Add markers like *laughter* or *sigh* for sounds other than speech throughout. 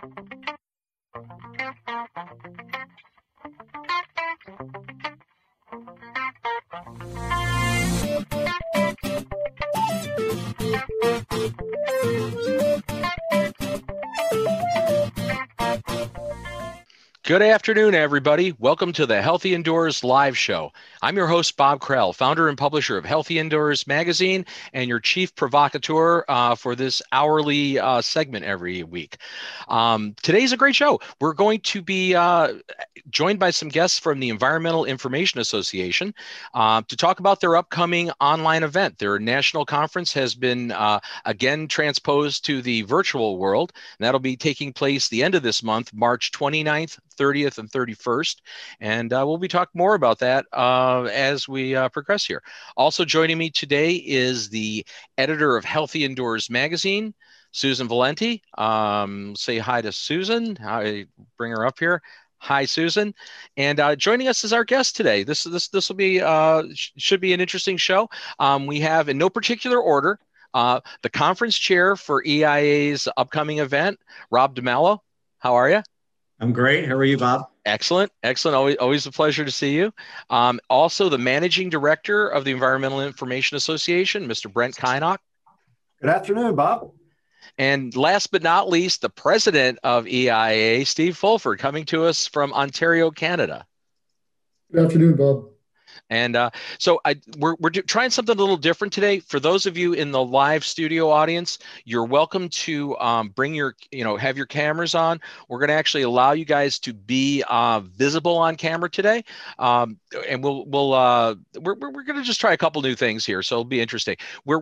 thank you Good afternoon, everybody. Welcome to the Healthy Indoors live show. I'm your host, Bob Krell, founder and publisher of Healthy Indoors magazine, and your chief provocateur uh, for this hourly uh, segment every week. Um, today's a great show. We're going to be uh, joined by some guests from the Environmental Information Association uh, to talk about their upcoming online event. Their national conference has been uh, again transposed to the virtual world, and that'll be taking place the end of this month, March 29th 30th and 31st. And uh, we'll be talking more about that uh, as we uh, progress here. Also joining me today is the editor of Healthy Indoors magazine, Susan Valenti. Um, say hi to Susan. I bring her up here. Hi, Susan, and uh, joining us is our guest today. This this this will be uh, sh- should be an interesting show. Um, we have in no particular order uh, the conference chair for EIA's upcoming event, Rob DeMello. How are you? I'm great. How are you, Bob? Excellent, excellent. Always, always a pleasure to see you. Um, also, the managing director of the Environmental Information Association, Mr. Brent Kynoch. Good afternoon, Bob. And last but not least, the president of EIA, Steve Fulford, coming to us from Ontario, Canada. Good afternoon, Bob. And uh, so I, we're, we're trying something a little different today. For those of you in the live studio audience, you're welcome to um, bring your, you know, have your cameras on. We're going to actually allow you guys to be uh, visible on camera today. Um, and we'll, we'll, uh, we're, we're going to just try a couple new things here. So it'll be interesting. We're,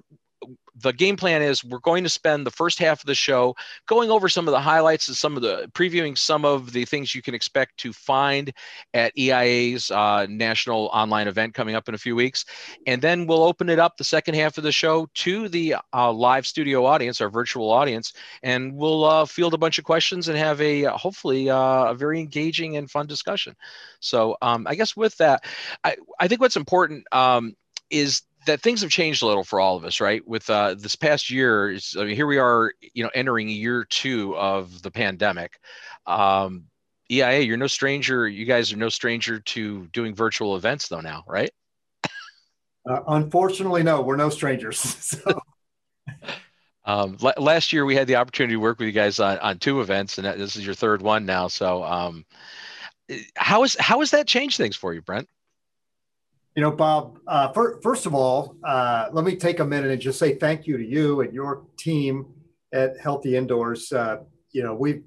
the game plan is we're going to spend the first half of the show going over some of the highlights and some of the previewing some of the things you can expect to find at EIA's uh, national online event coming up in a few weeks. And then we'll open it up the second half of the show to the uh, live studio audience, our virtual audience, and we'll uh, field a bunch of questions and have a uh, hopefully uh, a very engaging and fun discussion. So um, I guess with that, I, I think what's important um, is that things have changed a little for all of us, right? With uh, this past year, I mean, here we are, you know, entering year two of the pandemic. Um, EIA, you're no stranger. You guys are no stranger to doing virtual events, though. Now, right? Uh, unfortunately, no, we're no strangers. *laughs* so. um, l- last year, we had the opportunity to work with you guys on, on two events, and this is your third one now. So, um, how is how has that changed things for you, Brent? You know, Bob, uh, for, first of all, uh, let me take a minute and just say thank you to you and your team at Healthy Indoors. Uh, you know, we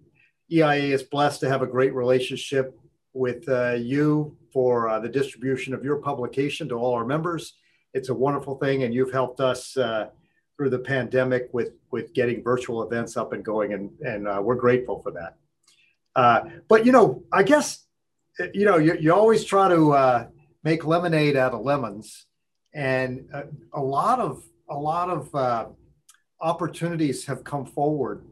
EIA is blessed to have a great relationship with uh, you for uh, the distribution of your publication to all our members. It's a wonderful thing, and you've helped us uh, through the pandemic with with getting virtual events up and going, and and we're grateful for that. but you know, I guess you know you, you always try to make lemonade out of lemons, and a, a lot of a lot of uh, opportunities have come forward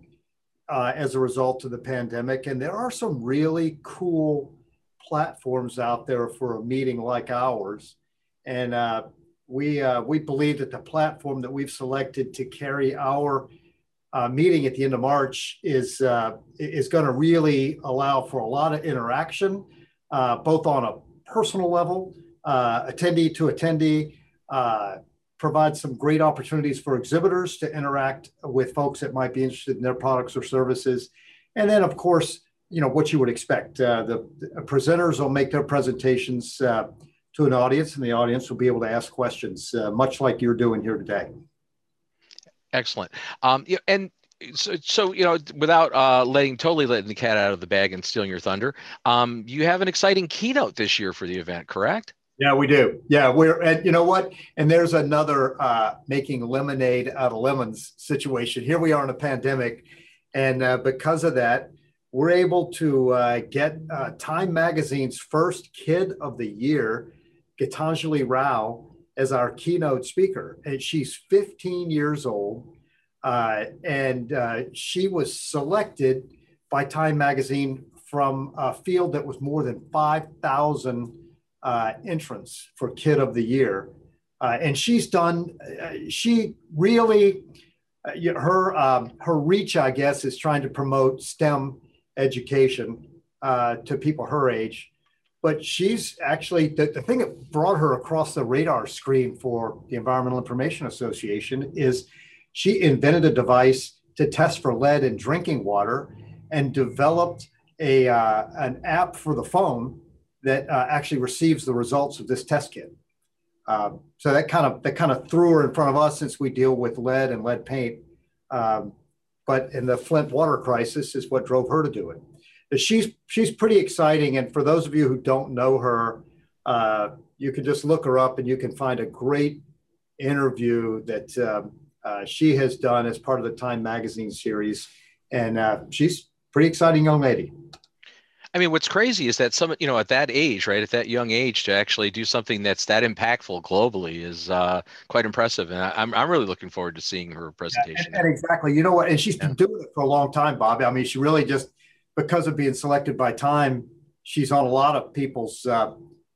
uh, as a result of the pandemic, and there are some really cool platforms out there for a meeting like ours, and uh, we uh, we believe that the platform that we've selected to carry our uh, meeting at the end of March is uh, is going to really allow for a lot of interaction, uh, both on a personal level, uh, attendee to attendee, uh, provide some great opportunities for exhibitors to interact with folks that might be interested in their products or services. And then, of course, you know what you would expect. Uh, the, the, presenters will make their presentations uh, to an audience, and the audience will be able to ask questions, uh, much like you're doing here today. Excellent. Um, yeah, and so, so you know, without uh, letting totally letting the cat out of the bag and stealing your thunder, um, you have an exciting keynote this year for the event, correct? Yeah, we do. Yeah, we're and you know what? And there's another uh, making lemonade out of lemons situation. Here we are in a pandemic, and uh, because of that, we're able to uh, get uh, Time Magazine's first Kid of the Year, Gitanjali Rao, as our keynote speaker. And she's 15 years old, uh, and uh, she was selected by Time Magazine from a field that was more than 5,000 uh, entrance for Kid of the Year. Uh, and she's done, uh, she really uh, her um, her reach, I guess, is trying to promote STEM education uh, to people her age. But she's actually the, the thing that brought her across the radar screen for the Environmental Information Association is she invented a device to test for lead in drinking water and developed a uh, an app for the phone that uh, actually receives the results of this test kit. Um, so that kind of that kind of threw her in front of us since we deal with lead and lead paint. Um, but in the Flint water crisis is what drove her to do it. She's she's pretty exciting, and for those of you who don't know her, uh, you can just look her up and you can find a great interview that um, uh, she has done as part of the Time Magazine series, and uh, she's pretty exciting young lady. I mean, what's crazy is that some, you know, at that age, right, at that young age, to actually do something that's that impactful globally is uh, quite impressive, and I, am I'm really looking forward to seeing her presentation. Yeah, and, and, exactly, you know what, and she's yeah. been doing it for a long time, Bob. I mean, she really just because of being selected by Time, she's on a lot of people's uh,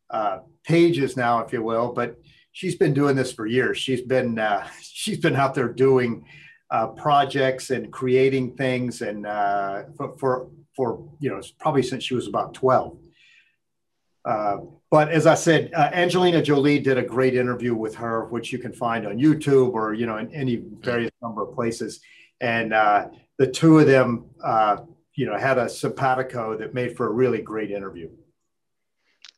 uh, pages now, if you will. But she's been doing this for years. She's been uh, *laughs* she's been out there doing uh, projects and creating things, and uh, for, for for you know probably since she was about 12 uh, but as i said uh, angelina jolie did a great interview with her which you can find on youtube or you know in any various number of places. And uh, the two of them uh, you know had a simpatico that made for a really great interview.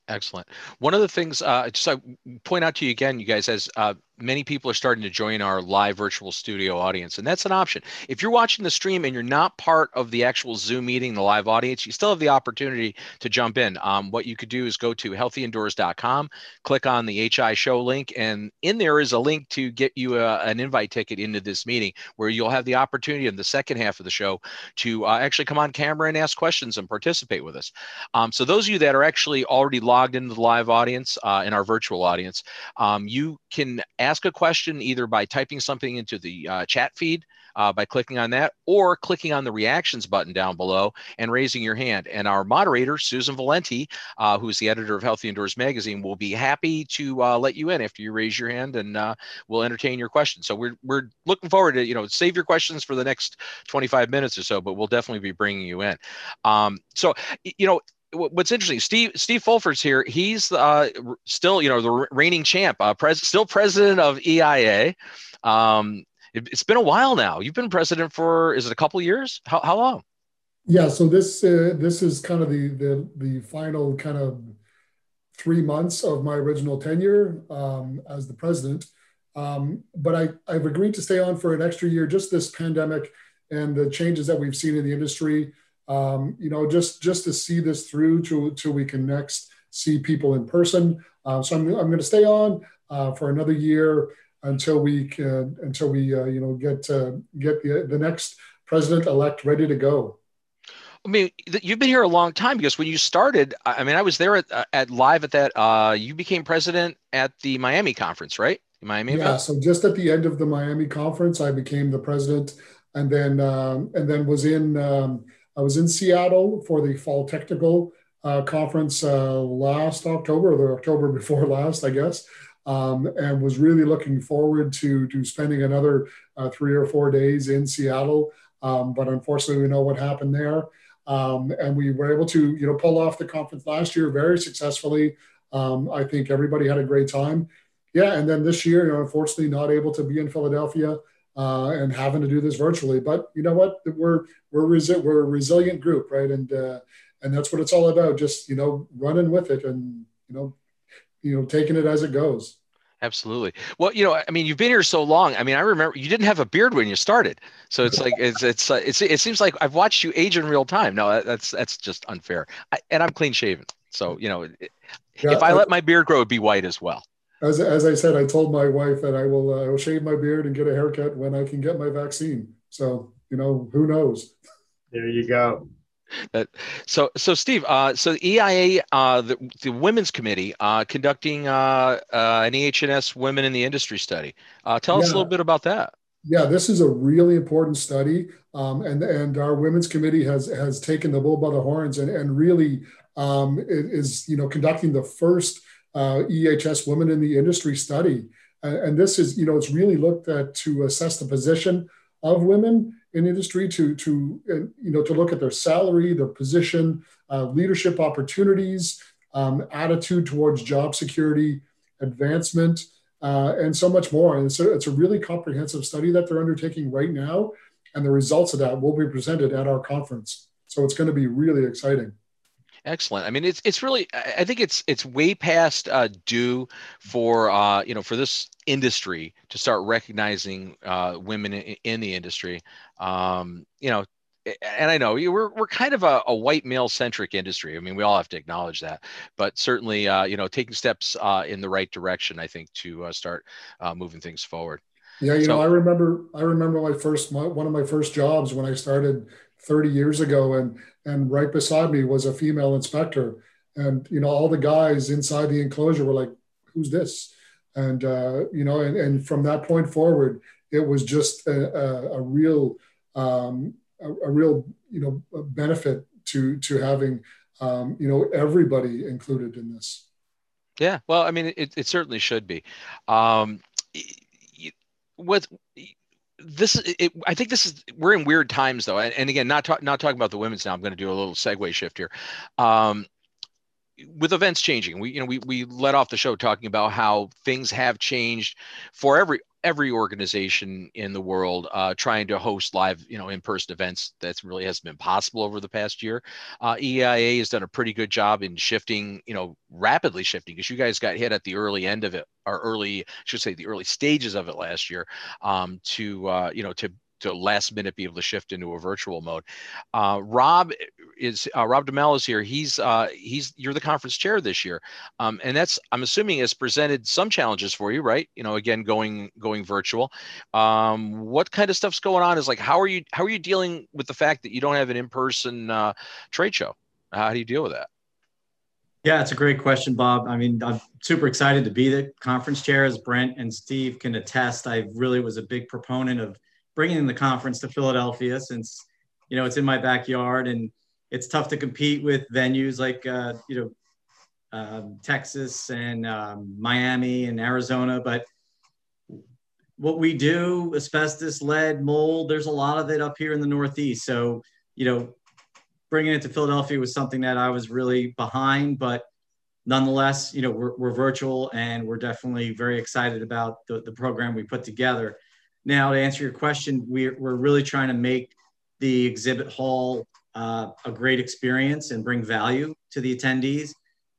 Excellent. One of the things, uh, just I point out to you again, you guys, as uh, many people are starting to join our live virtual studio audience, and that's an option. If you're watching the stream and you're not part of the actual Zoom meeting, the live audience, you still have the opportunity to jump in. Um, what you could do is go to healthyindoors.com, click on the HI show link, and in there is a link to get you a, an invite ticket into this meeting where you'll have the opportunity in the second half of the show to uh, actually come on camera and ask questions and participate with us. Um, so those of you that are actually already logged into the live audience uh, in our virtual audience, um, you can a question either by typing something into the uh, chat feed uh, by clicking on that or clicking on the reactions button down below and raising your hand. And our moderator, Susan Valenti, uh, who's the editor of Healthy Indoors Magazine, will be happy to uh, let you in after you raise your hand and uh, we'll entertain your questions. So we're, we're looking forward to, you know, save your questions for the next 25 minutes or so, but we'll definitely be bringing you in. Um, so, you know, what's interesting, Steve Steve Fulford's here. He's uh, still, you know, the reigning champ, uh, pres- still president of EIA. Um, it, has been a while now. You've been president for is it a couple years? How, how long? Yeah, so this uh, this is kind of the the the final kind of three months of my original tenure um, as the president. Um, but I, I've agreed to stay on for an extra year. Just this pandemic and the changes that we've seen in the industry um, you know, just just to see this through to till we can next see people in person. Uh, so I'm, I'm going to stay on uh, for another year until we can until we uh, you know get uh, get the, the next president elect ready to go. I mean, you've been here a long time because when you started, I mean, I was there at, uh, at live at that. Uh, you became president at the Miami conference, right? Miami. Yeah. Event? So just at the end of the Miami conference, I became the president, and then um, and then was in. Um, I was in Seattle for the Fall Technical uh, Conference uh, last October, or the October before *laughs* last, I guess, um, and was really looking forward to, to spending another uh, three or four days in Seattle. Um, but unfortunately, we know what happened there. Um, and we were able to, you know, pull off the conference last year very successfully. Um, I think everybody had a great time. Yeah, and then this year, you know, unfortunately, not able to be in Philadelphia uh, and having to do this virtually. But you know what? We're we're resi- we're a resilient group, right? And uh, and that's what it's all about. Just you know, running with it, and you know, you know, taking it as it goes. Absolutely. Well, you know, I mean, you've been here so long. I mean, I remember you didn't have a beard when you started, so it's like it's it's uh, it's it seems like I've watched you age in real time. No, that's that's just unfair. I, and I'm clean shaven, so you know, yeah, if I, I let my beard grow, it'd be white as well as, as I said, I told my wife that I will uh, I will shave my beard and get a haircut when I can get my vaccine. So you know, who knows? There you go. That, so so Steve, uh, so EIA, uh, the, the Women's Committee, uh, conducting uh, uh, an EHS Women in the Industry study. Uh, tell yeah. us a little bit about that. Yeah, this is a really important study, um, and and our Women's Committee has has taken the bull by the horns and and really um, is you know conducting the first uh, EHS Women in the Industry study. and this is, you know, it's really looked at to assess the position of women in industry to to uh, you know to look at their salary, their position, uh, leadership opportunities, um, attitude towards job security, advancement, uh, and so much more. And so it's a really comprehensive study that they're undertaking right now, and the results of that will be presented at our conference. So it's going to be really exciting. Excellent. I mean, it's it's really. I think it's it's way past uh, due for uh, you know for this industry to start recognizing uh, women in, in, the industry. Um, you know, and I know we're we're kind of a, a white male centric industry. I mean, we all have to acknowledge that, but certainly, uh, you know, taking steps uh, in the right direction, I think, to uh, start uh, moving things forward. Yeah, you so, know, I remember I remember my first my, one of my first jobs when I started 30 years ago, and and right beside me was a female inspector, and you know, all the guys inside the enclosure were like, "Who's this?" And uh, you know, and, and from that point forward, it was just a, a, a real um, a, a, real you know benefit to to having um, you know everybody included in this. Yeah, well, I mean, it, it certainly should be. Um, with this it, i think this is we're in weird times though and, and again not talk, not talking about the women's now i'm going to do a little segue shift here. Um, with events changing we you know we, we let off the show talking about how things have changed for every every organization in the world uh, trying to host live, you know, in-person events. That really hasn't been possible over the past year. Uh, EIA has done a pretty good job in shifting, you know, rapidly shifting because you guys got hit at the early end of it, or early, I should say, the early stages of it last year, um, to uh, you know, to to last minute be able to shift into a virtual mode. Uh, Rob is uh, Rob DeMello is here. He's uh, he's you're the conference chair this year, um, and that's I'm assuming has presented some challenges for you, right? You know, again going going virtual. Um, what kind of stuff's going on? Is like how are you how are you dealing with the fact that you don't have an in person uh, trade show? How do you deal with that? Yeah, it's a great question, Bob. I mean, I'm super excited to be the conference chair, as Brent and Steve can attest. I really was a big proponent of bringing the conference to Philadelphia since you know it's in my backyard and it's tough to compete with venues like uh, you know um, Texas and um, Miami and Arizona, but what we do, asbestos, lead, mold, there's a lot of it up here in the Northeast. So, you know, bringing it to Philadelphia was something that I was really behind, but nonetheless, you know, we're, we're virtual and we're definitely very excited about the, the program we put together. Now, to answer your question, we're, we're really trying to make the exhibit hall uh, a great experience and bring value to the attendees.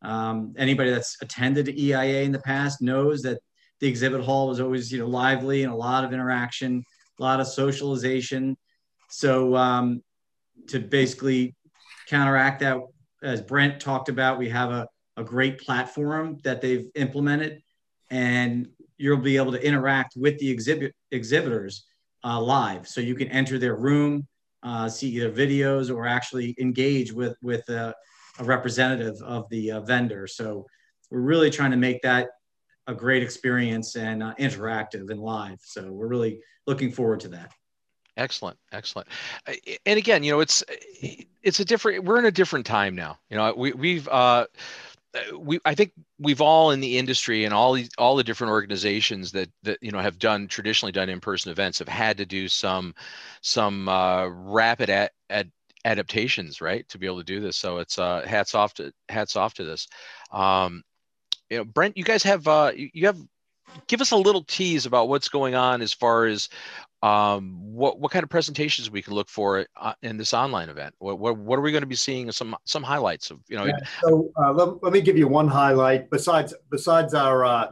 Um, anybody that's attended EIA in the past knows that the exhibit hall was always you know lively and a lot of interaction, a lot of socialization. So um, to basically counteract that, as Brent talked about, we have a, a great platform that they've implemented, and you'll be able to interact with the exhibit exhibitors uh, live. So you can enter their room, uh, see either videos or actually engage with with a, a representative of the uh, vendor. So we're really trying to make that a great experience and uh, interactive and live. So we're really looking forward to that. Excellent, excellent. And again, you know, it's it's a different. We're in a different time now. You know, we we've uh, we I think we've all in the industry and all these all the different organizations that that you know have done traditionally done in-person events have had to do some some uh, rapid at, at adaptations right to be able to do this. So it's uh hats off to hats off to this. Um you know brent you guys have uh you have give us a little tease about what's going on as far as um, what what kind of presentations we can look for uh, in this online event? What, what, what are we going to be seeing? Some some highlights of you know. Yeah, so uh, let, let me give you one highlight. Besides besides our uh,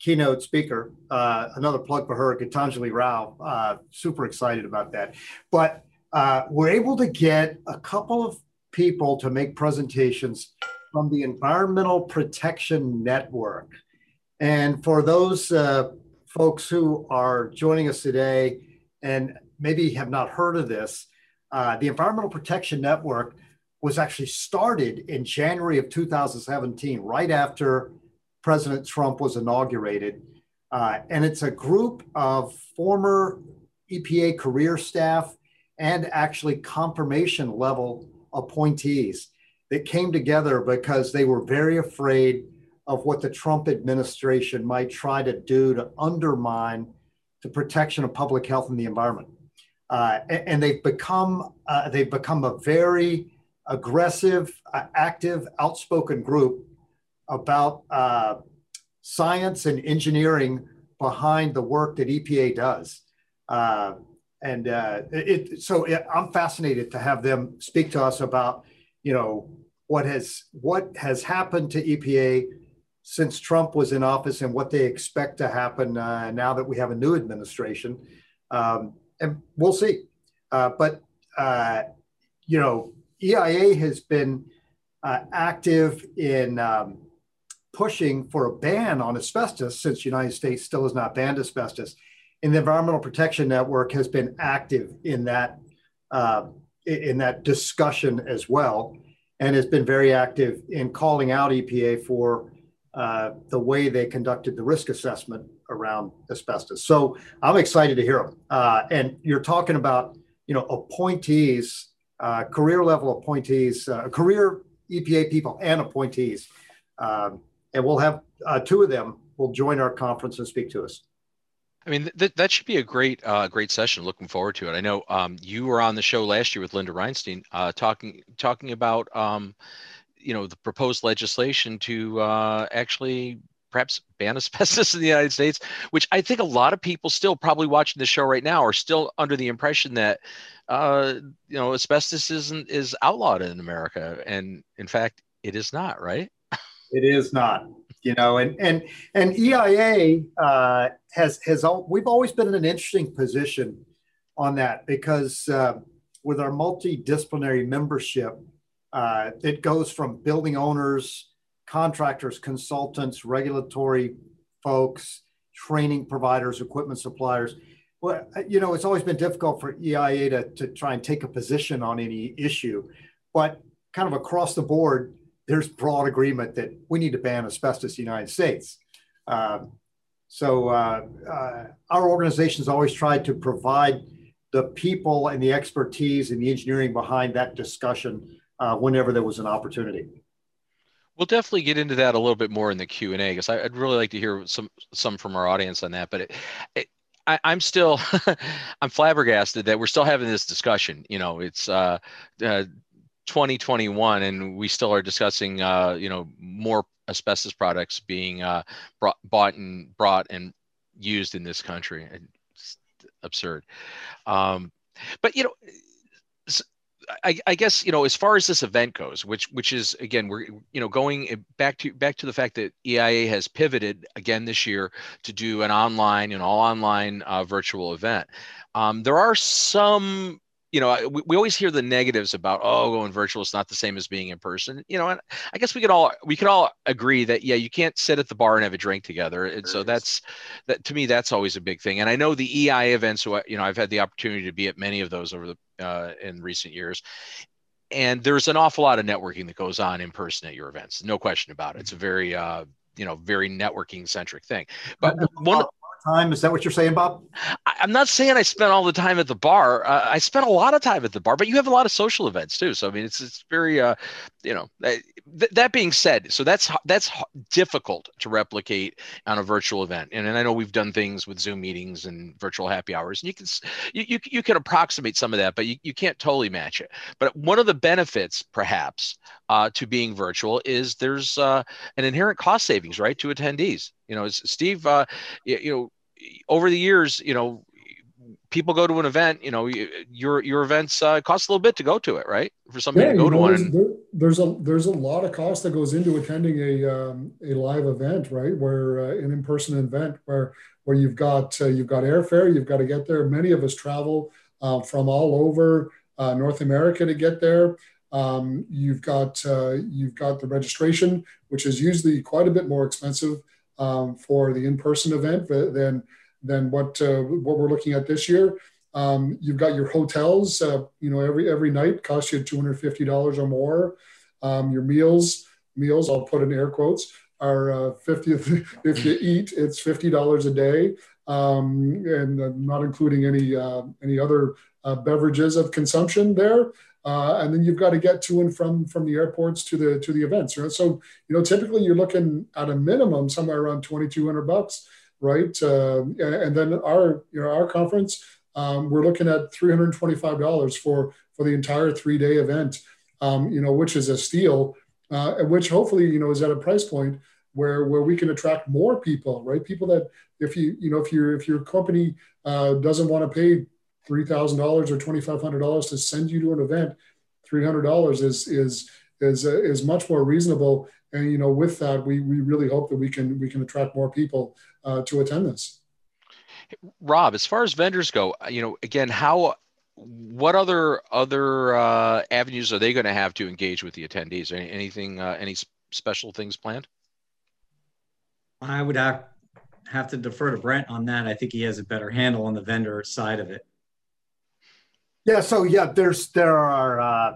keynote speaker, uh, another plug for her, Gitanjali Rao. Uh, super excited about that. But uh, we're able to get a couple of people to make presentations from the Environmental Protection Network. And for those folks who are joining us today and maybe have not heard of this, uh, the Environmental Protection Network was actually started in January of 2017, right after President Trump was inaugurated. Uh, and it's a group of former EPA career staff and actually confirmation level appointees that came together because they were very afraid of what the Trump administration might try to do to undermine the protection of public health and the environment. uh, and, and, they've become uh, they've become a very aggressive, uh, active, outspoken group about uh, science and engineering behind the work that EPA does. Uh, and uh, it, so it, I'm fascinated to have them speak to us about, you know, what has what has happened to EPA since Trump was in office and what they expect to happen uh, now that we have a new administration. Um, and we'll see. Uh, but, uh, you know, EIA has been uh, active in um, pushing for a ban on asbestos since the United States still has not banned asbestos. And the Environmental Protection Network has been active in that, uh, in that discussion as well and has been very active in calling out EPA for uh, the way they conducted the risk assessment around asbestos. So I'm excited to hear them. Uh, and you're talking about, you know, appointees, uh, career level appointees, uh, career EPA people and appointees. Um, and we'll have uh, two of them will join our conference and speak to us. I mean, th- that should be a great, uh, great session. Looking forward to it. I know um, you were on the show last year with Linda Reinstein, uh, talking talking about um, you know the proposed legislation to uh, actually perhaps ban *laughs* asbestos in the United States, which I think a lot of people still probably watching the show right now are still under the impression that uh, you know asbestos isn't is outlawed in America, and in fact, it is not. Right? It is not. You know, and and and EIA uh, has has all, we've always been in an interesting position on that because uh, with our multidisciplinary membership, uh, it goes from building owners, contractors, consultants, regulatory folks, training providers, equipment suppliers. Well, you know, it's always been difficult for EIA to, to try and take a position on any issue, but kind of across the board, there's broad agreement that we need to ban asbestos in the United States. Um, so uh, uh, our organization's always tried to provide the people and the expertise and the engineering behind that discussion uh, whenever there was an opportunity. We'll definitely get into that a little bit more in the Q and A because I'd really like to hear some some from our audience on that. But it, it, I, am still *laughs* I'm flabbergasted that we're still having this discussion. You know, it's uh, uh, 2021 and we still are discussing uh, you know more asbestos products being uh, brought, bought and brought and used in this country. It's absurd. Um, but you know I, I, guess you know as far as this event goes, which which is again we're you know going back to back to the fact that EIA has pivoted again this year to do an online and all online uh, virtual event. Um, there are some you know, we, we always hear the negatives about oh, going virtual is not the same as being in person. You know, and I guess we could all we could all agree that yeah, you can't sit at the bar and have a drink together, and so that's that to me that's always a big thing. And I know the EI events, so you know, I've had the opportunity to be at many of those over the uh, in recent years, and there's an awful lot of networking that goes on in person at your events, no question about it. It's a very uh, you know very networking centric thing. But one time. Is that what you're saying, Bob? I, am not saying I spent all the time at the bar. Uh, I spent a lot of time at the bar, but you have a lot of social events too. So I mean, it's it's very, uh, you know. Th- that being said, so that's that's difficult to replicate on a virtual event. And, and I know we've done things with Zoom meetings and virtual happy hours, and you can you you, you can approximate some of that, but you, you can't totally match it. But one of the benefits, perhaps, uh, to being virtual is there's uh, an inherent cost savings, right, to attendees. You know, Steve, uh, you, you know, over the years, you know, people go to an event, you know, your your events uh, cost a little bit to go to it, right? For somebody yeah, to go to know, one. There's, there, there's, a there's a lot of cost that goes into attending a um, a live event, right? Where uh, an in person event where where you've got uh, you've got airfare, you've got to get there. Many of us travel uh, from all over uh, North America to get there. Um, you've got uh, you've got the registration, which is usually quite a bit more expensive um, for the in-person event than than what uh, what we're looking at this year. Um, you've got your hotels, uh, you know, every every night costs you two hundred fifty dollars or more. Um, your meals, meals, I'll put in air quotes, are uh, fifty. *laughs* If you eat, it's fifty dollars a day, um, and not including any any other beverages of consumption there. Uh, and then you've got to get to and from from the airports to the to the events. Right? So you know, typically you're looking at a minimum somewhere around twenty two hundred bucks, right? Uh, and then our you know our conference um, we're looking at $325 for for the entire three day event, um, you know, which is a steal, uh, which hopefully you know is at a price point where where we can attract more people, right? People that if you you know if your if your company uh, doesn't want to pay three thousand dollars or twenty five hundred dollars to send you to an event, three hundred dollars is is is is much more reasonable. And you know, with that, we we really hope that we can we can attract more people uh, to attend this. Rob, as far as vendors go, uh, you know, again, how what other other uh, avenues are they going to have to engage with the attendees? Any, anything, uh, any special things planned? I would have, have to defer to Brent on that. I think he has a better handle on the vendor side of it. Yeah. So yeah, there's there are uh,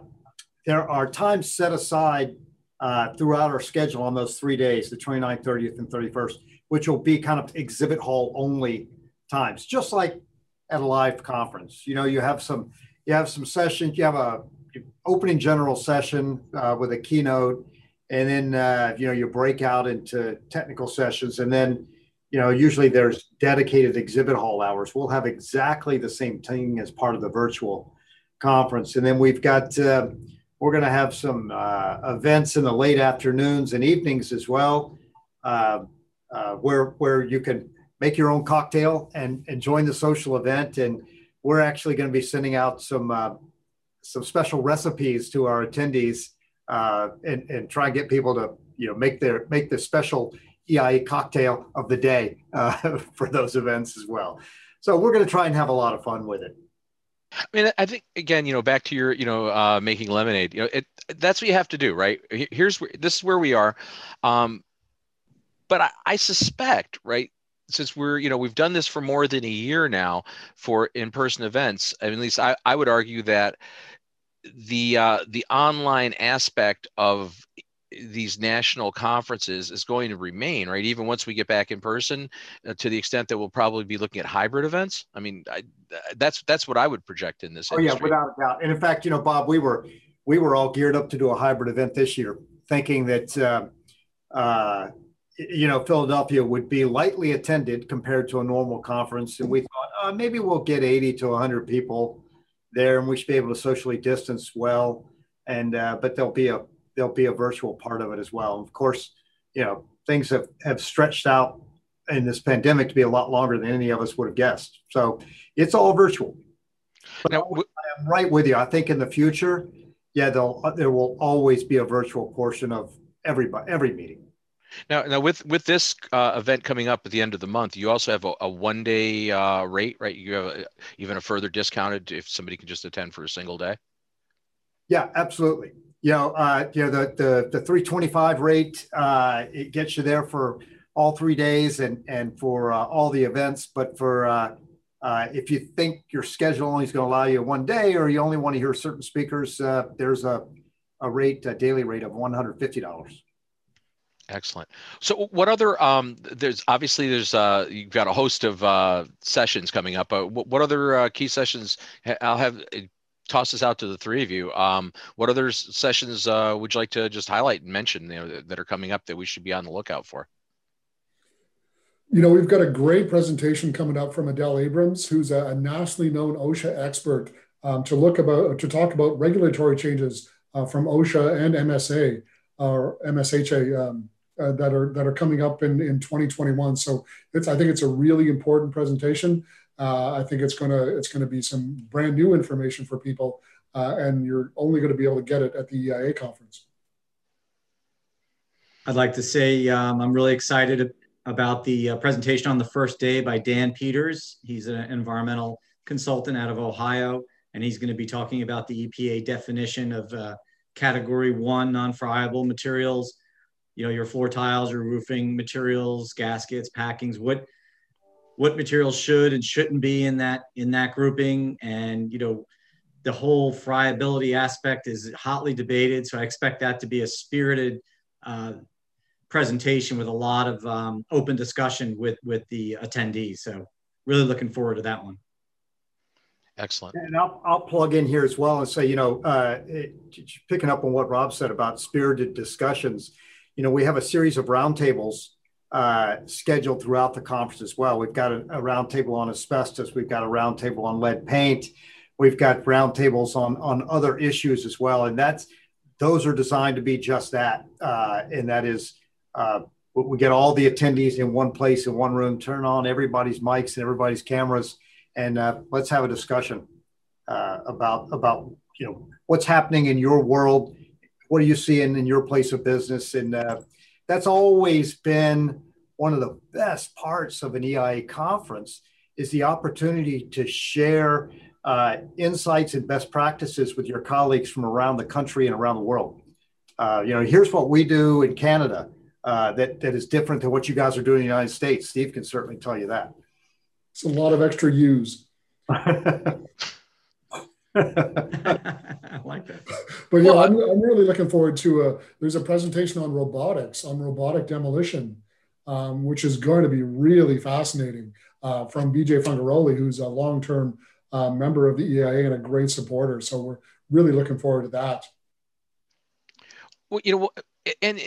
there are times set aside uh, throughout our schedule on those three days, the 29th, 30th, and 31st, which will be kind of exhibit hall only times, just like at a live conference. You know, you have some you have some sessions. You have a opening general session uh, with a keynote, and then uh, you know you break out into technical sessions, and then you know usually there's dedicated exhibit hall hours. We'll have exactly the same thing as part of the virtual conference, and then we've got. Uh, we're going to have some uh, events in the late afternoons and evenings as well, uh, where where you can make your own cocktail and, and join the social event. And we're actually going to be sending out some uh, some special recipes to our attendees uh, and, and try and get people to you know make their make the special EIA cocktail of the day uh, *laughs* for those events as well. So we're going to try and have a lot of fun with it. I mean, I think again, you know, back to your, you know, uh, making lemonade. You know, it that's what you have to do, right? Here's where this is where we are. Um, but I, I suspect, right, since we're you know we've done this for more than a year now for in-person events I mean, at least I, I would argue that the uh, the online aspect of these national conferences is going to remain right? Even once we get back in person uh, to the extent that we'll probably be looking at hybrid events. I mean I, that's that's what i would project in this oh industry. yeah without a doubt. And in fact you know bob we were we were all geared up to do a hybrid event this year thinking that uh, uh, you know, Philadelphia would be lightly attended compared to a normal conference. And we thought uh, maybe we'll get 80 to 100 people there and we should be able to socially distance well. And, uh, but there'll be a, there'll be a virtual part of it as well. And Of course, you know, things have, have stretched out in this pandemic to be a lot longer than any of us would have guessed. So it's all virtual. But now, I'm right with you. I think in the future, yeah, there will always be a virtual portion of every, every meeting. Now, now with with this uh, event coming up at the end of the month, you also have a, a one day uh, rate, right? You have a, even a further discounted if somebody can just attend for a single day. Yeah, absolutely. You know, uh, you know the the the three twenty five rate uh, it gets you there for all three days and and for uh, all the events. But for uh, if you think your schedule only is going to allow you one day, or you only want to hear certain speakers, there's a a rate, a daily rate of one hundred fifty dollars. Excellent. So, what other? Um, there's obviously there's uh, you've got a host of uh, sessions coming up. What, what other uh, key sessions? I'll have uh, toss this out to the three of you. Um, what other sessions uh, would you like to just highlight and mention? You know, that, are coming up that we should be on the lookout for. You know, we've got a great presentation coming up from Adele Abrams, who's a, a nationally known OSHA expert, um, to look about to talk about regulatory changes uh, from OSHA and MSA or MSHA. Um, uh, that are that are coming up in, in 2021. So it's I think it's a really important presentation. Uh, I think it's gonna it's gonna be some brand new information for people, uh, and you're only going to be able to get it at the EIA conference. I'd like to say um, I'm really excited about the uh, presentation on the first day by Dan Peters. He's an environmental consultant out of Ohio, and he's going to be talking about the EPA definition of uh, Category One non-friable materials you know your floor tiles your roofing materials gaskets packings what what materials should and shouldn't be in that in that grouping. And you know the whole friability aspect is hotly debated. So i expect that to be a spirited uh, presentation with a lot of um, open discussion with with the attendees. So really looking forward to that one. Excellent. And I'll, I'll plug in here as well and say, you know, uh, it, picking up on what Rob said about spirited discussions, you know, we have a series of roundtables uh, scheduled throughout the conference as well. We've got a, a roundtable on asbestos. We've got a roundtable on lead paint. We've got roundtables on on other issues as well, and that's those are designed to be just that. Uh, and that is, uh, we get all the attendees in one place in one room. Turn on everybody's mics and everybody's cameras, and uh, let's have a discussion uh, about about you know what's happening in your world. What are you seeing in your place of business? And uh, that's always been one of the best parts of an EIA conference is the opportunity to share uh, insights and best practices with your colleagues from around the country and around the world. Uh, you know, here's what we do in Canada uh, that, that is different than what you guys are doing in the United States. Steve can certainly tell you that. It's a lot of extra U's. *laughs* *laughs* I like that. But yeah, I'm, I'm really looking forward to a. There's a presentation on robotics, on robotic demolition, um, which is going to be really fascinating uh, from BJ Fungaroli, who's a long-term uh, member of the EIA and a great supporter. So we're really looking forward to that. Well, you know, and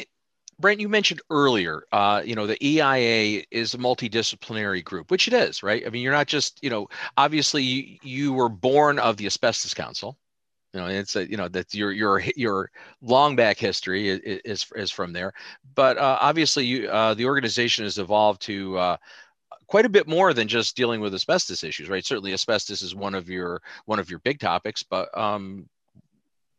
Brent, you mentioned earlier, uh, you know, the EIA is a multidisciplinary group, which it is, right? I mean, you're not just, you know, obviously you, you were born of the Asbestos Council. You know, it's a, you know, that your your your long back history is is, is from there, but uh, obviously you uh, the organization has evolved to uh, quite a bit more than just dealing with asbestos issues, right? Certainly, asbestos is one of your one of your big topics, but um,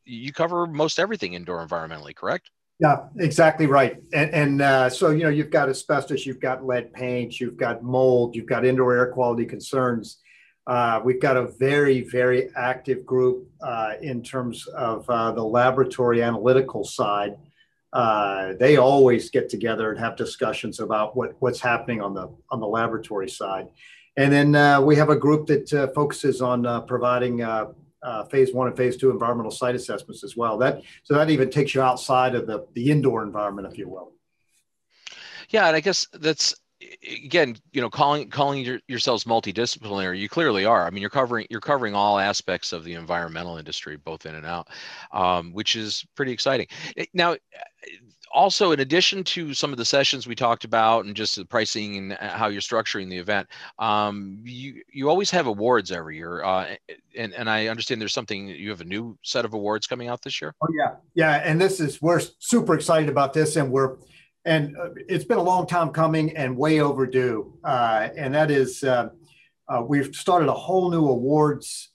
you cover most everything indoor environmentally, correct? Yeah, exactly right. And, and uh, so, you know, you've got asbestos, you've got lead paint, you've got mold, you've got indoor air quality concerns. Uh, we've got a very, very active group uh, in terms of uh, the laboratory analytical side. Uh, they always get together and have discussions about what, what's happening on the on the laboratory side. And then uh, we have a group that focuses on providing uh, phase one and phase two environmental site assessments as well. That so that even takes you outside of the the indoor environment, if you will. Yeah, and I guess that's again, you know, calling calling your, yourselves multidisciplinary. You clearly are. I mean, you're covering you're covering all aspects of the environmental industry, both in and out, um, which is pretty exciting. Now, also, in addition to some of the sessions we talked about and just the pricing and uh, how you're structuring the event, um, you you always have awards every year, uh, and and I understand there's something you have a new set of awards coming out this year. Oh yeah, yeah, and this is we're super excited about this, and we're and uh, it's been a long time coming and way overdue, uh, and that is uh, uh, we've started a whole new awards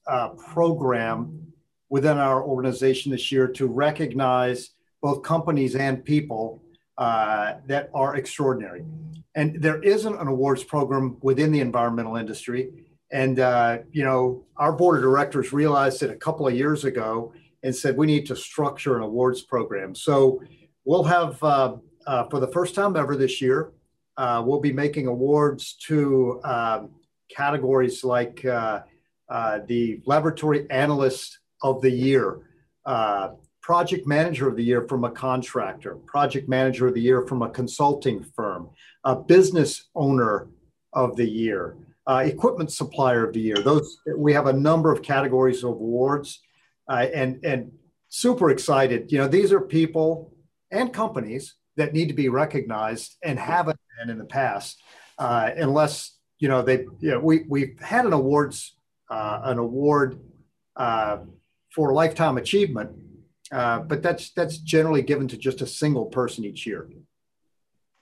program within our organization this year to recognize both companies and people uh, that are extraordinary. And there isn't an awards program within the environmental industry. And, uh, you know, our board of directors realized it a couple of years ago and said we need to structure an awards program. So we'll have, uh, uh for the first time ever this year, uh, we'll be making awards to um, categories like uh, the Laboratory Analyst of the Year, project manager of the year from a contractor, project manager of the year from a consulting firm, a business owner of the year, uh, equipment supplier of the year. Those we have a number of categories of awards, uh, and and super excited. You know, these are people and companies that need to be recognized and haven't been in the past, uh, unless you know they. You know, we we've had an awards uh, an award uh, for lifetime achievement uh, but that's that's generally given to just a single person each year.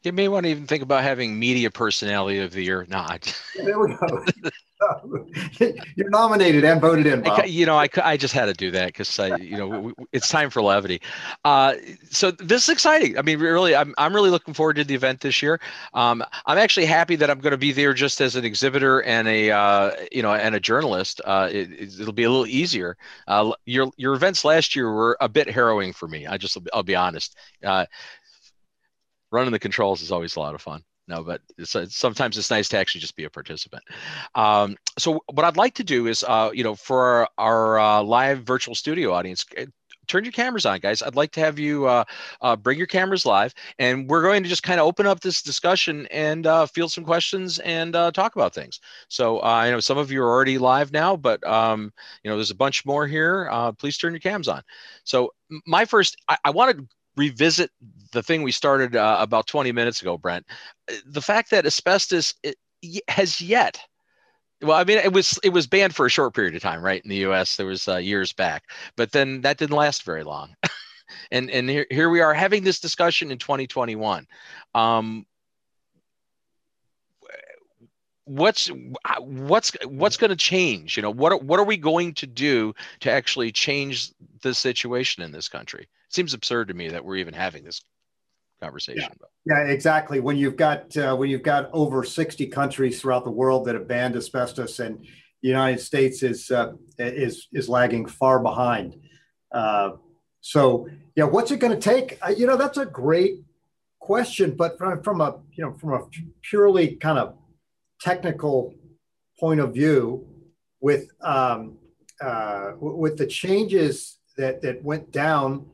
You may want to even think about having media personality of the year. Not. there we go. *laughs* *laughs* You're nominated and voted in. I, you know, I, I just had to do that because I, you know, it's time for levity. Uh, so this is exciting. I mean, really, I'm, I'm really looking forward to the event this year. Um, I'm actually happy that I'm going to be there just as an exhibitor and a, uh, you know, and a journalist. Uh, it, will be a little easier. Uh, your your events last year were a bit harrowing for me. I just I'll be honest. Uh, running the controls is always a lot of fun no, but it's, uh, sometimes it's nice to actually just be a participant. Um, so what I'd like to do is, uh, you know, for our, our uh, live virtual studio audience, eh, turn your cameras on, guys. I'd like to have you uh, uh, bring your cameras live, and we're going to just kind of open up this discussion and uh, field some questions and uh, talk about things. So uh, I know some of you are already live now, but um, you know there's a bunch more here. Uh, please turn your cams on. So my first, I, I want to revisit the thing we started uh, about 20 minutes ago, Brent. The fact that asbestos has yet well, I mean, it was it was banned for a short period of time, right? In the U.S., there was uh, years back, but then that didn't last very long, *laughs* and and here, here we are having this discussion in 2021. Um, what's what's what's going to change? You know, what are, what are we going to do to actually change the situation in this country? It seems absurd to me that we're even having this conversation. Yeah, yeah exactly. When you've got uh, when you've got over 60 countries throughout the world that have banned asbestos, and the United States is uh, is is lagging far behind. Uh, so, yeah, what's it going to take? Uh, you know, that's a great question, but from, from a you know from a purely kind of technical point of view, with um, uh, with the changes that that went down.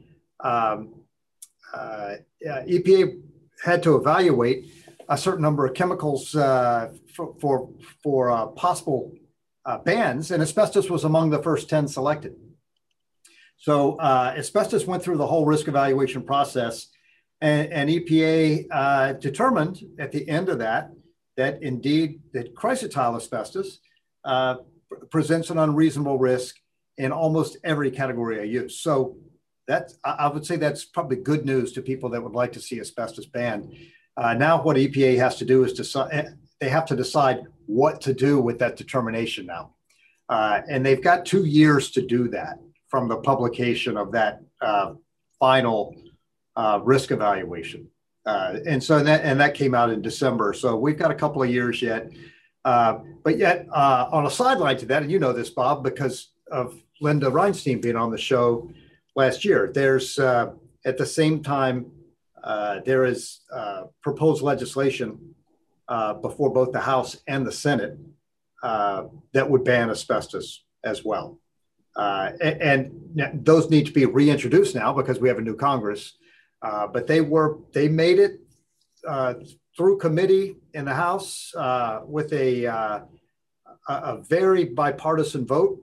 Um, uh, EPA had to evaluate a certain number of chemicals uh, for for, for uh, possible uh, bans, and asbestos was among the first ten selected. So uh, asbestos went through the whole risk evaluation process, and, and EPA uh, determined at the end of that that indeed that chrysotile asbestos presents an unreasonable risk in almost every category of use. So that I would say that's probably good news to people that would like to see asbestos banned. Uh, now, what EPA has to do is decide. Eh, they have to decide what to do with that determination now, uh, and they've got two years to do that from the publication of that uh, final uh, risk evaluation. Uh, and so that and that came out in December. So we've got a couple of years yet. Uh, but yet, on a sideline to that, and you know this, Bob, because of Linda Reinstein being on the show last year. There's uh, at the same time uh, there is uh, proposed legislation uh, before both the House and the Senate uh, that would ban asbestos as well. Uh, and, and, those need to be reintroduced now because we have a new Congress. But they were they made it through committee in the House with a, a, a very bipartisan vote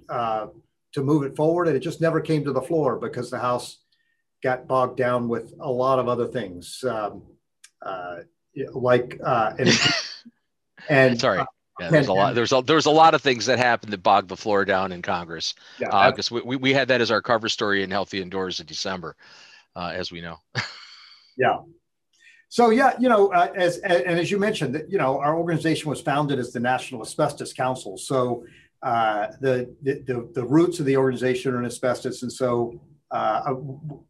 to move it forward, and it just never came to the floor because the House got bogged down with a lot of other things, um, uh, like uh, and, *laughs* and sorry. Uh, yeah, there's a lot. There's a there's a lot of things that happened that bogged the floor down in Congress. Yeah, because uh, we, we had that as our cover story in Healthy Indoors in December, uh, as we know. *laughs* yeah. So yeah, you know, uh, as and as you mentioned, that you know, our organization was founded as the National Asbestos Council. So uh, the, the, the roots of the organization are in asbestos, and so uh,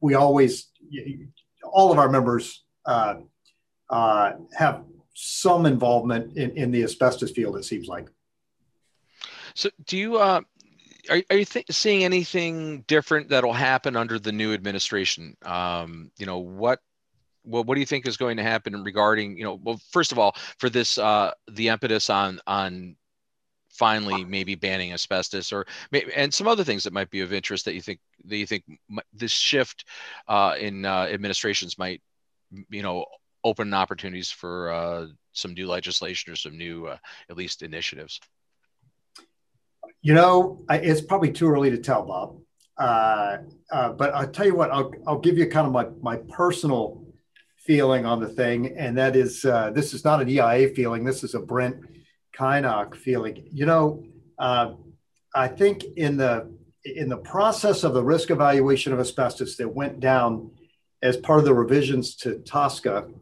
we always all of our members uh, uh, have some involvement in, in the asbestos field. It seems like. So, do you uh, are, are you th- seeing anything different that'll happen under the new administration? Um, you know what well, what do you think is going to happen regarding, you know, well, first of all, for this, uh, the impetus on on finally maybe banning asbestos or and some other things that might be of interest that you think that you think this shift uh, in uh, administrations might you know open opportunities for uh, some new legislation or some new uh, at least initiatives you know it's probably too early to tell bob uh, uh, but i'll tell you what I'll, I'll give you kind of my, my personal feeling on the thing and that is this is not an eia feeling this is a brent Kynoch feeling. You know, uh, I think in the in the process of the risk evaluation of asbestos that went down as part of the revisions to TSCA,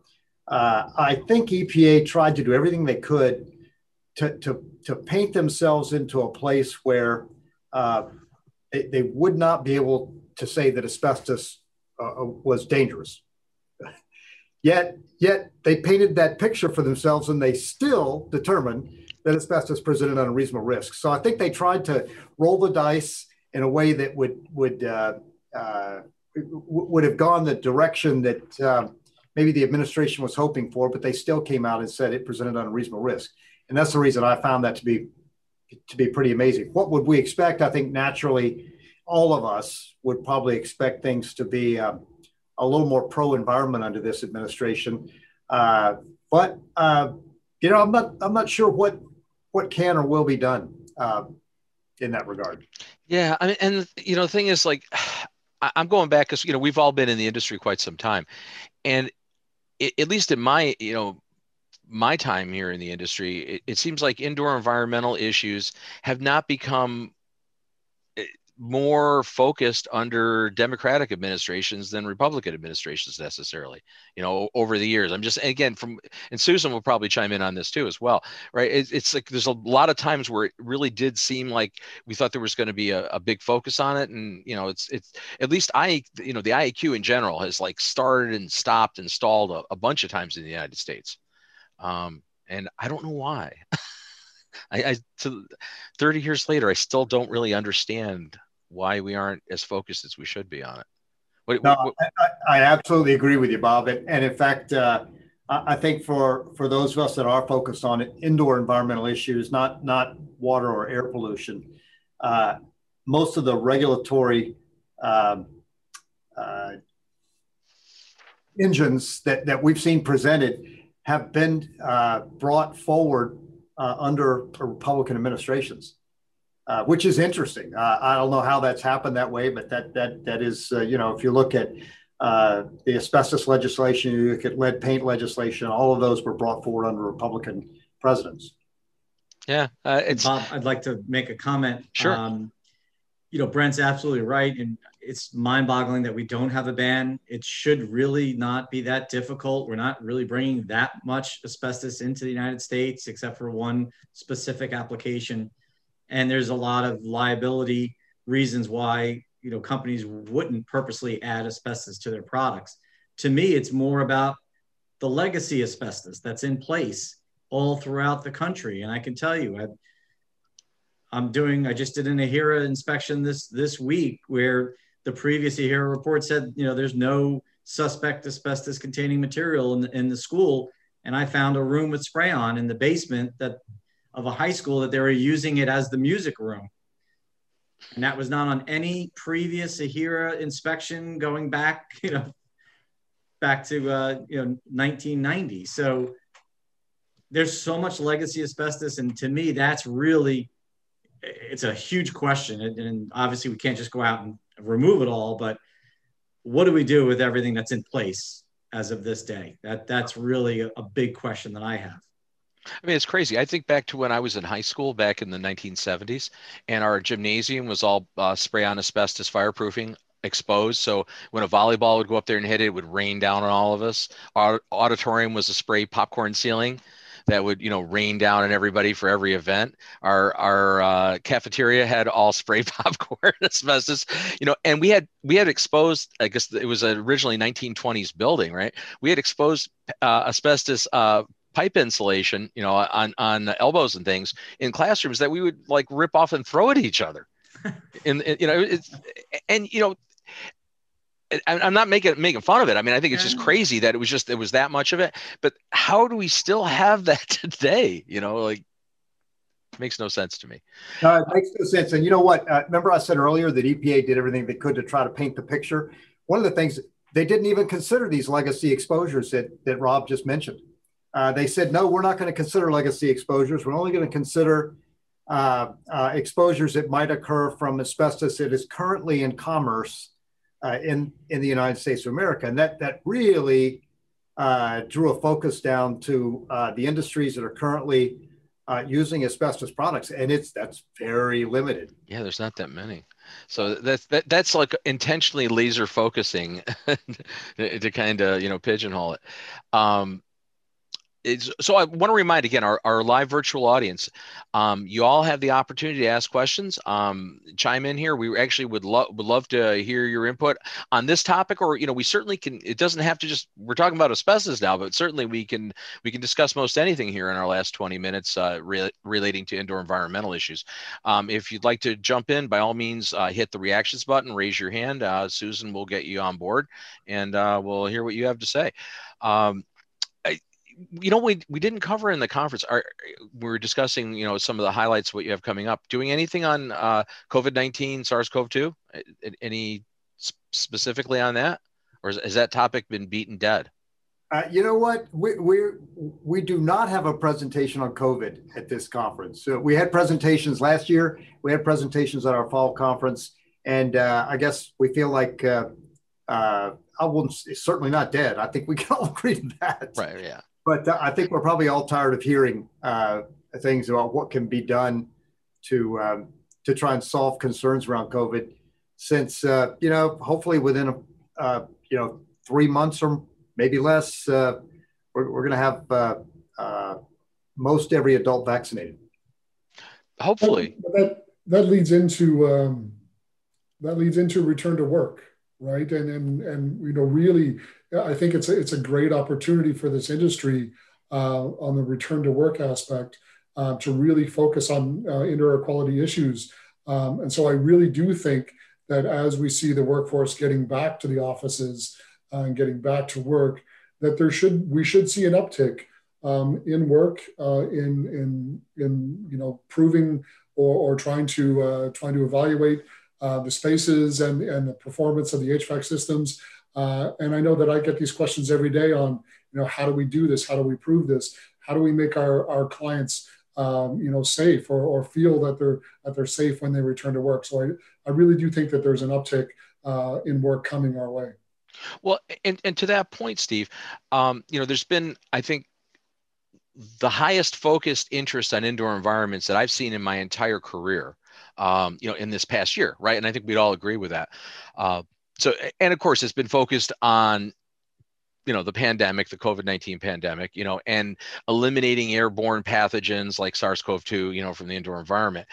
uh, I think EPA tried to do everything they could to, to, to paint themselves into a place where uh, they, they, would not be able to say that asbestos uh, was dangerous. Yet, yet they painted that picture for themselves, and they still determined that asbestos presented unreasonable risk. So I think they tried to roll the dice in a way that would would uh, uh, would have gone the direction that uh, maybe the administration was hoping for, but they still came out and said it presented unreasonable risk, and that's the reason I found that to be to be pretty amazing. What would we expect? I think naturally, all of us would probably expect things to be um, a little more pro environment under this administration, uh, but uh, you know, I'm not I'm not sure what what can or will be done uh, in that regard. Yeah, I mean, and you know, the thing is, like, *sighs* I, am going back because you know we've all been in the industry quite some time, and at least in my you know my time here in the industry, it, it seems like indoor environmental issues have not become eh, more focused under Democratic administrations than Republican administrations necessarily, you know, over the years. I'm just, again, from, and Susan will probably chime in on this too as well, right? It, it's like there's a lot of times where it really did seem like we thought there was going to be a, a, big focus on it. And, you know, it's, it's at least I, you know, the IAQ in general has like started and stopped and stalled a, a bunch of times in the United States. Um, and I don't know why. *laughs* I, I to 30 years later, I still don't really understand why we aren't as focused as we should be on it. What, no, what, I, I, absolutely agree with you, Bob. And, and in fact, uh, I think for for those of us that are focused on indoor environmental issues, not not water or air pollution, uh, most of the regulatory um, uh, engines that that we've seen presented have been uh, brought forward uh, under Republican administrations. Uh, which is interesting. Uh, I don't know how that's happened that way, but that that that is, uh, you know, if you look at uh, the asbestos legislation, you look at lead paint legislation, all of those were brought forward under Republican presidents. Yeah, uh, it's. Bob, I'd like to make a comment. Sure. Um, you know, Brent's absolutely right, and it's mind-boggling that we don't have a ban. It should really not be that difficult. We're not really bringing that much asbestos into the United States, except for one specific application and there's a lot of liability reasons why you know companies wouldn't purposely add asbestos to their products to me it's more about the legacy asbestos that's in place all throughout the country and i can tell you i i'm doing i just did an AHERA inspection this this week where the previous AHERA report said you know there's no suspect asbestos containing material in the, in the school and i found a room with spray on in the basement that of a high school that they were using it as the music room. And that was not on any previous AHERA inspection going back, *laughs* you know, back to, uh, you know, 1990. So there's so much legacy asbestos. And to me, that's really, it's a huge question. And, obviously we can't just go out and remove it all, but what do we do with everything that's in place as of this day? That that's really a, a big question that I have. I mean, it's crazy. I think back to when I was in high school back in the 1970s, and our gymnasium was all uh, spray on asbestos fireproofing exposed. So when a volleyball would go up there and hit it, it would rain down on all of us. Our auditorium was a spray popcorn ceiling that would you know rain down on everybody for every event. Our our uh, cafeteria had all spray *laughs* popcorn asbestos, you know, and we had we had exposed. I guess it was originally 1920s building, right? We had exposed uh, asbestos uh, pipe insulation, you know, on on elbows and things in classrooms that we would like rip off and throw at each other. *laughs* and, and you know, it's and you know, I'm not making making fun of it. I mean, I think it's just crazy that it was just it was that much of it. But how do we still have that *laughs* today? You know, like makes no sense to me. No, it makes no sense. And you know what? Uh, remember, I said earlier that EPA did everything they could to try to paint the picture. One of the things they didn't even consider these legacy exposures that that Rob just mentioned. Uh, they said, no, we're not going to consider legacy exposures. We're only going to consider uh, uh, exposures that might occur from asbestos that is currently in commerce uh, in, in the United States of America. And that, that really uh, drew a focus down to uh, the industries that are currently using asbestos products. And it's that's very limited. Yeah, there's not that many. So that's that, that's like intentionally laser focusing *laughs* to kind of you know pigeonhole it. Um, it's, so I want to remind again our, our live virtual audience, um, you all have the opportunity to ask questions. Um, chime in here. We actually would love would love to hear your input on this topic, or you know, we certainly can. It doesn't have to just. We're talking about asbestos now, but certainly we can we can discuss most anything here in our last 20 minutes uh, re- relating to indoor environmental issues. Um, if you'd like to jump in, by all means, uh, hit the reactions button, raise your hand. Uh, Susan will get you on board, and uh, we'll hear what you have to say. Um, you know we we didn't cover in the conference are we are discussing you know some of the highlights what you have coming up doing anything on uh, covid-19 sars-cov-2 any specifically on that or has that topic been beaten dead uh, you know what we we we do not have a presentation on covid at this conference so we had presentations last year we had presentations at our fall conference and uh, I guess we feel like uh, uh, I won't certainly not dead. I think we can all *laughs* agree to that. Right. Yeah. But uh, I think we're probably all tired of hearing uh, things about what can be done to um, to try and solve concerns around COVID. Since uh, you know, hopefully within a uh, you know three months or maybe less, uh, we're, we're going to have uh, uh, most every adult vaccinated. Hopefully, that that leads into um, that leads into return to work, right? And and and you know, really, I think it's a, it's a great opportunity for this industry uh, on the return to work aspect uh, to really focus on uh, quality issues. Um, and so I really do think that as we see the workforce getting back to the offices uh, and getting back to work, that there should we should see an uptick um, in work uh, in in in you know proving or, or trying to uh, trying to evaluate the spaces and and the performance of the HVAC systems. Uh, and I know that I get these questions every day on you know how do we do this? How do we prove this? How do we make our our clients um, you know, safe or, or feel that they're that they're safe when they return to work. So I, I really do think that there's an uptick uh, in work coming our way. Well, and, and to that point, Steve, um, you know, there's been, I think, the highest focused interest on indoor environments that I've seen in my entire career, um, you know, in this past year, right? And I think we'd all agree with that. Uh, so, and of course, it's been focused on you know the pandemic the covid-19 pandemic you know and eliminating airborne pathogens like sars-cov-2 you know from the indoor environment.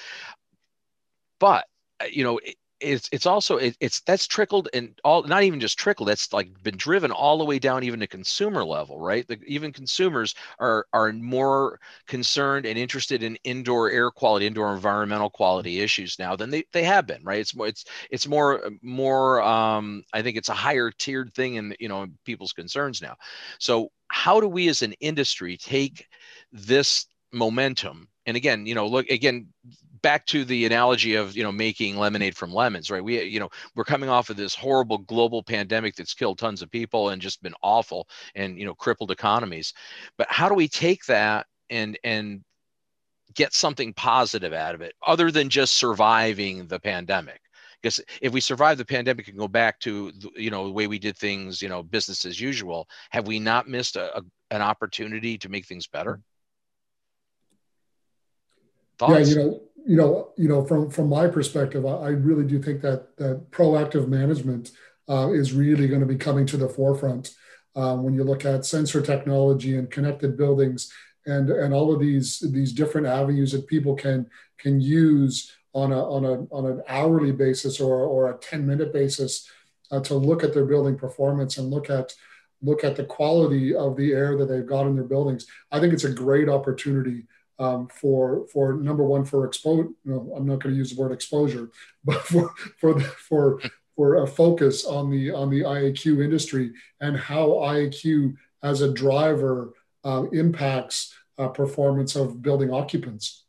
But uh, you know it's it's also it, it's that's trickled and all not even just trickled that's like been driven all the way down even to consumer level right? The, even consumers are are more concerned and interested in indoor air quality indoor environmental quality issues now than they, they have been right? It's more it's it's more more um i think it's a higher tiered thing in you know people's concerns now. So how do we as an industry take this momentum? And again you know look again back to the analogy of you know making lemonade from lemons right? We you know we're coming off of this horrible global pandemic that's killed tons of people and just been awful and you know crippled economies. But how do we take that and and get something positive out of it other than just surviving the pandemic? Because if we survive the pandemic and go back to you know the way we did things you know business as usual have we not missed a, a an opportunity to make things better? Thoughts? Yeah, you know, you know, you know, from from my perspective, I, I really do think that that proactive management uh, is really going to be coming to the forefront uh, when you look at sensor technology and connected buildings and and all of these these different avenues that people can can use on a on a on an hourly basis or or a 10 minute basis uh, to look at their building performance and look at look at the quality of the air that they've got in their buildings. I think it's a great opportunity um, for for number one for exposure. No, I'm not going to use the word exposure, *laughs* but for for for for a focus on the on the IAQ industry and how IAQ as a driver uh, impacts uh, performance of building occupants.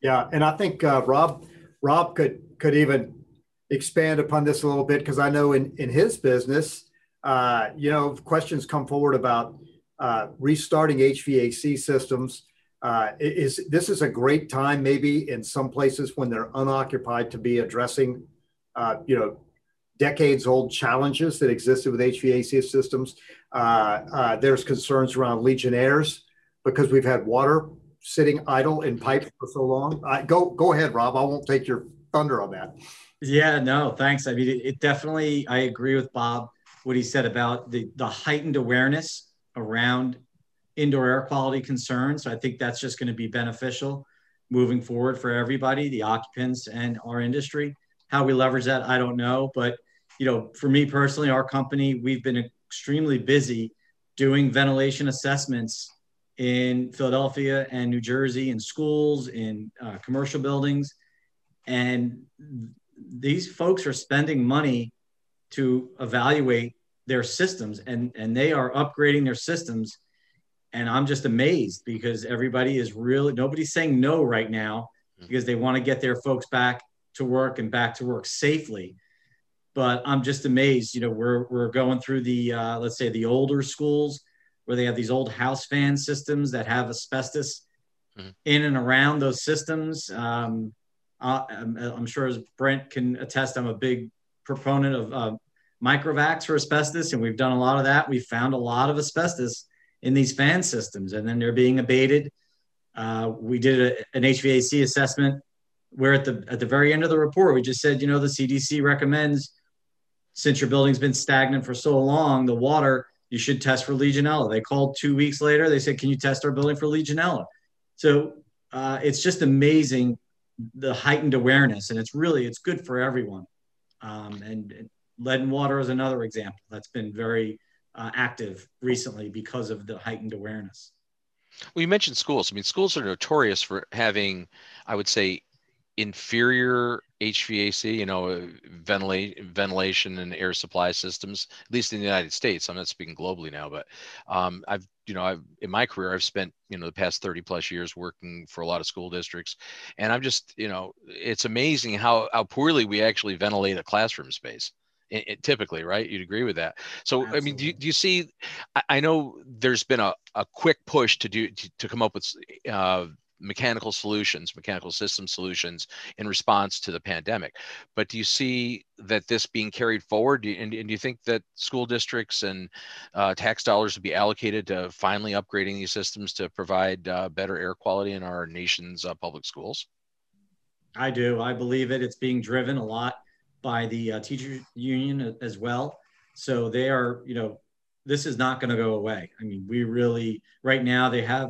Yeah, and I think uh, Rob Rob could could even expand upon this a little bit because I know in in his business, uh, you know, questions come forward about uh, restarting HVAC systems. Uh, is this is a great time maybe in some places when they're unoccupied to be addressing, uh, you know, decades old challenges that existed with HVAC systems. Uh, uh, there's concerns around Legionnaires because we've had water sitting idle in pipes for so long. go go ahead, Rob. I won't take your thunder on that. Yeah, no, thanks. I mean, it, it definitely. I agree with Bob what he said about the the heightened awareness around indoor air quality concerns. So I think that's just going to be beneficial moving forward for everybody, the occupants and our industry. How we leverage that, I don't know. But you know, for me personally, our company, we've been extremely busy doing ventilation assessments in Philadelphia and New Jersey in schools, in uh, commercial buildings. And these folks are spending money to evaluate their systems and and they are upgrading their systems and i'm just amazed because everybody is really nobody's saying no right now hmm. because they want to get their folks back to work and back to work safely but i'm just amazed you know we're we're going through the uh, let's say the older schools where they have these old house fan systems that have asbestos mm-hmm. in and around those systems um, I'm, I'm, sure as Brent can attest, I'm a big proponent of uh, microvacs for asbestos, and we've done a lot of that. We found a lot of asbestos in these fan systems, and then they're being abated. Uh, we did a, an HVAC assessment where at the at the very end of the report, we just said, you know, the CDC recommends since your building's been stagnant for so long, the water you should test for Legionella. They called two weeks later. They said, can you test our building for Legionella? So uh, it's just amazing the heightened awareness, and it's really it's good for everyone. Um, and lead and water is another example that's been very uh, active recently because of the heightened awareness. Well, you mentioned schools. I mean, schools are notorious for having, I would say, inferior HVAC, you know, ventilate, ventilation and air supply systems, at least in the United States. I'm not speaking globally now, but um, I've, you know, I've in my career, I've spent, you know, the past 30 plus years working for a lot of school districts. And I'm just, you know, it's amazing how, how poorly we actually ventilate a classroom space it, it, typically, right? You'd agree with that. So, Absolutely. I mean, do you, do you see? I, I, know there's been a, a quick push to do to, to come up with uh, mechanical solutions, mechanical system solutions in response to the pandemic. But do you see that this being carried forward? and, and, do you think that school districts and uh, tax dollars would be allocated to finally upgrading these systems to provide uh, better air quality in our nation's uh, public schools? I do. I believe it. It's being driven a lot by the uh, teacher union as well. So they are, you know, this is not going to go away. I mean, we really, right now, they have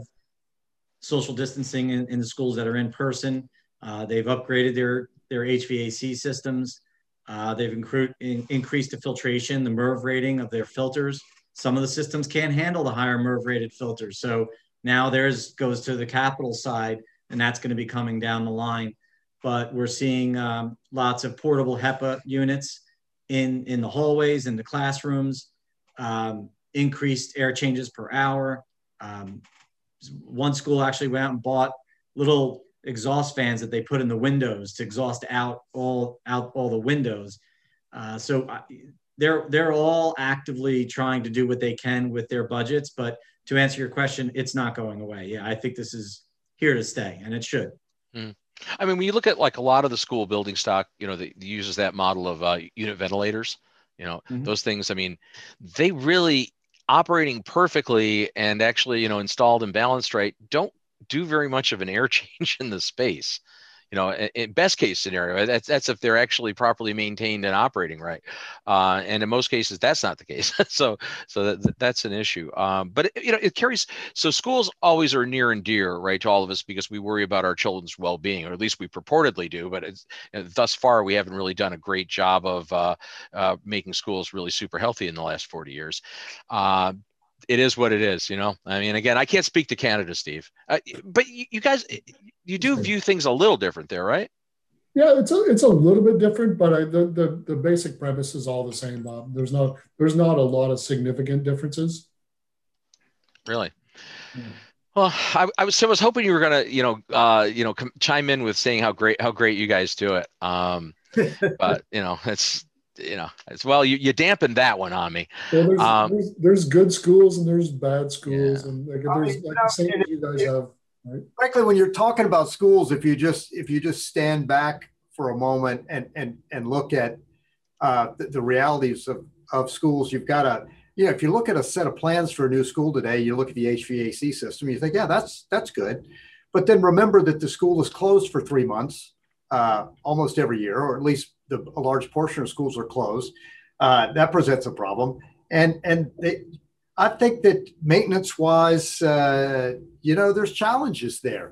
social distancing in, in the schools that are in person. Uh, they've upgraded their, their HVAC systems. Uh, they've incre- in, increased the filtration, the MERV rating of their filters. Some of the systems can't handle the higher MERV rated filters. So now theirs goes to the capital side, and that's going to be coming down the line but we're seeing um, lots of portable HEPA units in, in the hallways, in the classrooms, um, increased air changes per hour. Um, one school actually went out and bought little exhaust fans that they put in the windows to exhaust out all out all the windows. Uh, so uh, they're they're all actively trying to do what they can with their budgets. But to answer your question, it's not going away. Yeah, I think this is here to stay, and it should. Mm. I mean, when you look at like a lot of the school building stock, you know, that uses that model of uh, unit ventilators, you know, mm-hmm. those things, I mean, they really operating perfectly and actually, you know, installed and balanced right, don't do very much of an air *laughs* change in the space you know, in best case scenario, that's that's if they're actually properly maintained and operating right. Uh, and in most cases, that's not the case. *laughs* so so that, that's an issue. Um, but it, you know, it carries. So schools always are near and dear, right, to all of us because we worry about our children's well-being, or at least we purportedly do. But thus far, we haven't really done a great job of uh, uh, making schools really super healthy in the last 40 years. It is what it is, you know. I mean, again, I can't speak to Canada, Steve, uh, but you, you, guys, you do view things a little different there, right? Yeah, it's a it's a little bit different, but I, the the the basic premise is all the same, Bob. There's no there's not a lot of significant differences. Really. Hmm. Well, I, I, was I was hoping you were gonna, you know, uh, you know, com- chime in with saying how great how great you guys do it. Um, *laughs* but you know, it's you know, as well, you, you dampened that one on me. Well, there's, um, there's, there's, good schools and there's bad schools, yeah. and like, there's like the same you guys have. Right? Frankly, when you're talking about schools, if you just if you just stand back for a moment and and and look at uh, the, the realities of of schools, you've got to you know if you look at a set of plans for a new school today, you look at the HVAC system, you think, yeah, that's that's good, but then remember that the school is closed for three months uh, almost every year, or at least the, a large portion of schools are closed. Uh, that presents a problem. And and they, I think that maintenance wise, uh, you know, there's challenges there.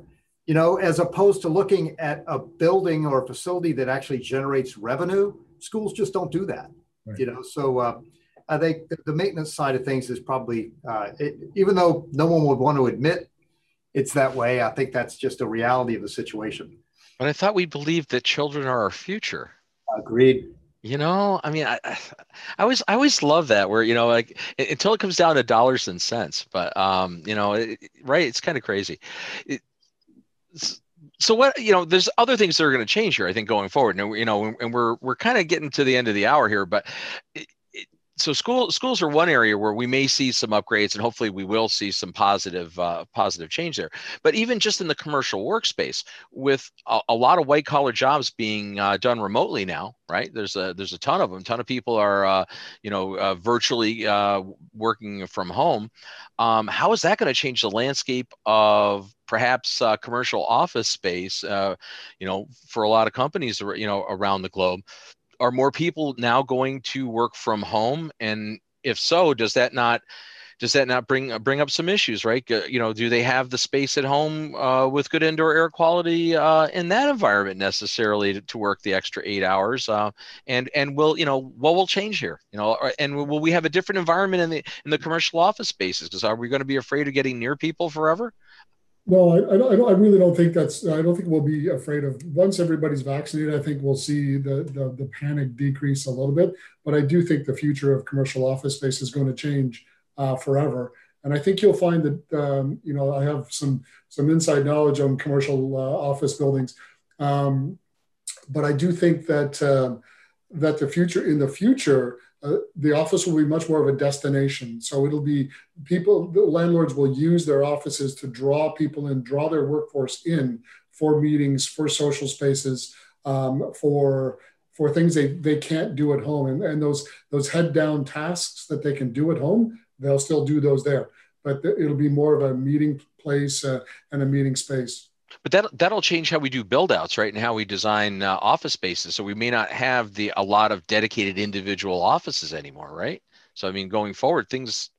You know, as opposed to looking at a building or a facility that actually generates revenue, schools just don't do that. Right. You know, so uh, I think the maintenance side of things is probably, uh, it, even though no one would want to admit it's that way, I think that's just a reality of the situation. But I thought we believed that children are our future. Agreed. You know, I mean, I, I always, I always love that where you know, like until it comes down to dollars and cents. But um, you know, it, right? It's kind of crazy. It, so what you know there's other things that are going to change here i think going forward and you know and we're we're kind of getting to the end of the hour here but so school schools are one area where we may see some upgrades and hopefully we will see some positive uh, positive change there. But even just in the commercial workspace with a, a lot of white collar jobs being uh, done remotely now right? There's a there's a ton of them a ton of people are uh, you know uh, virtually uh, working from home. Um, how is that going to change the landscape of perhaps uh, commercial office space you know for a lot of companies you know around the globe are more people now going to work from home? And if so does that not does that not bring bring up some issues right? You know do they have the space at home uh, with good indoor air quality uh, in that environment necessarily to, to work the extra eight hours? Uh, and and will you know what will change here? You know and will we have a different environment in the in the commercial office spaces? Because are we going to be afraid of getting near people forever no, I, I, don't, I really don't think that's. I don't think we'll be afraid of. Once everybody's vaccinated, I think we'll see the, the the panic decrease a little bit. But I do think the future of commercial office space is going to change uh, forever. And I think you'll find that um, you know I have some some inside knowledge on commercial uh, office buildings, um, but I do think that uh, that the future in the future uh, the office will be much more of a destination. So it'll be people, the landlords will use their offices to draw people in, draw their workforce in for meetings, for social spaces, um, for for things they, they can't do at home. And, and those those head down tasks that they can do at home, they'll still do those there. But it'll be more of a meeting place uh, and a meeting space but that that'll change how we do build outs right and how we design uh, office spaces. So we may not have the a lot of dedicated individual offices anymore right? So i mean going forward things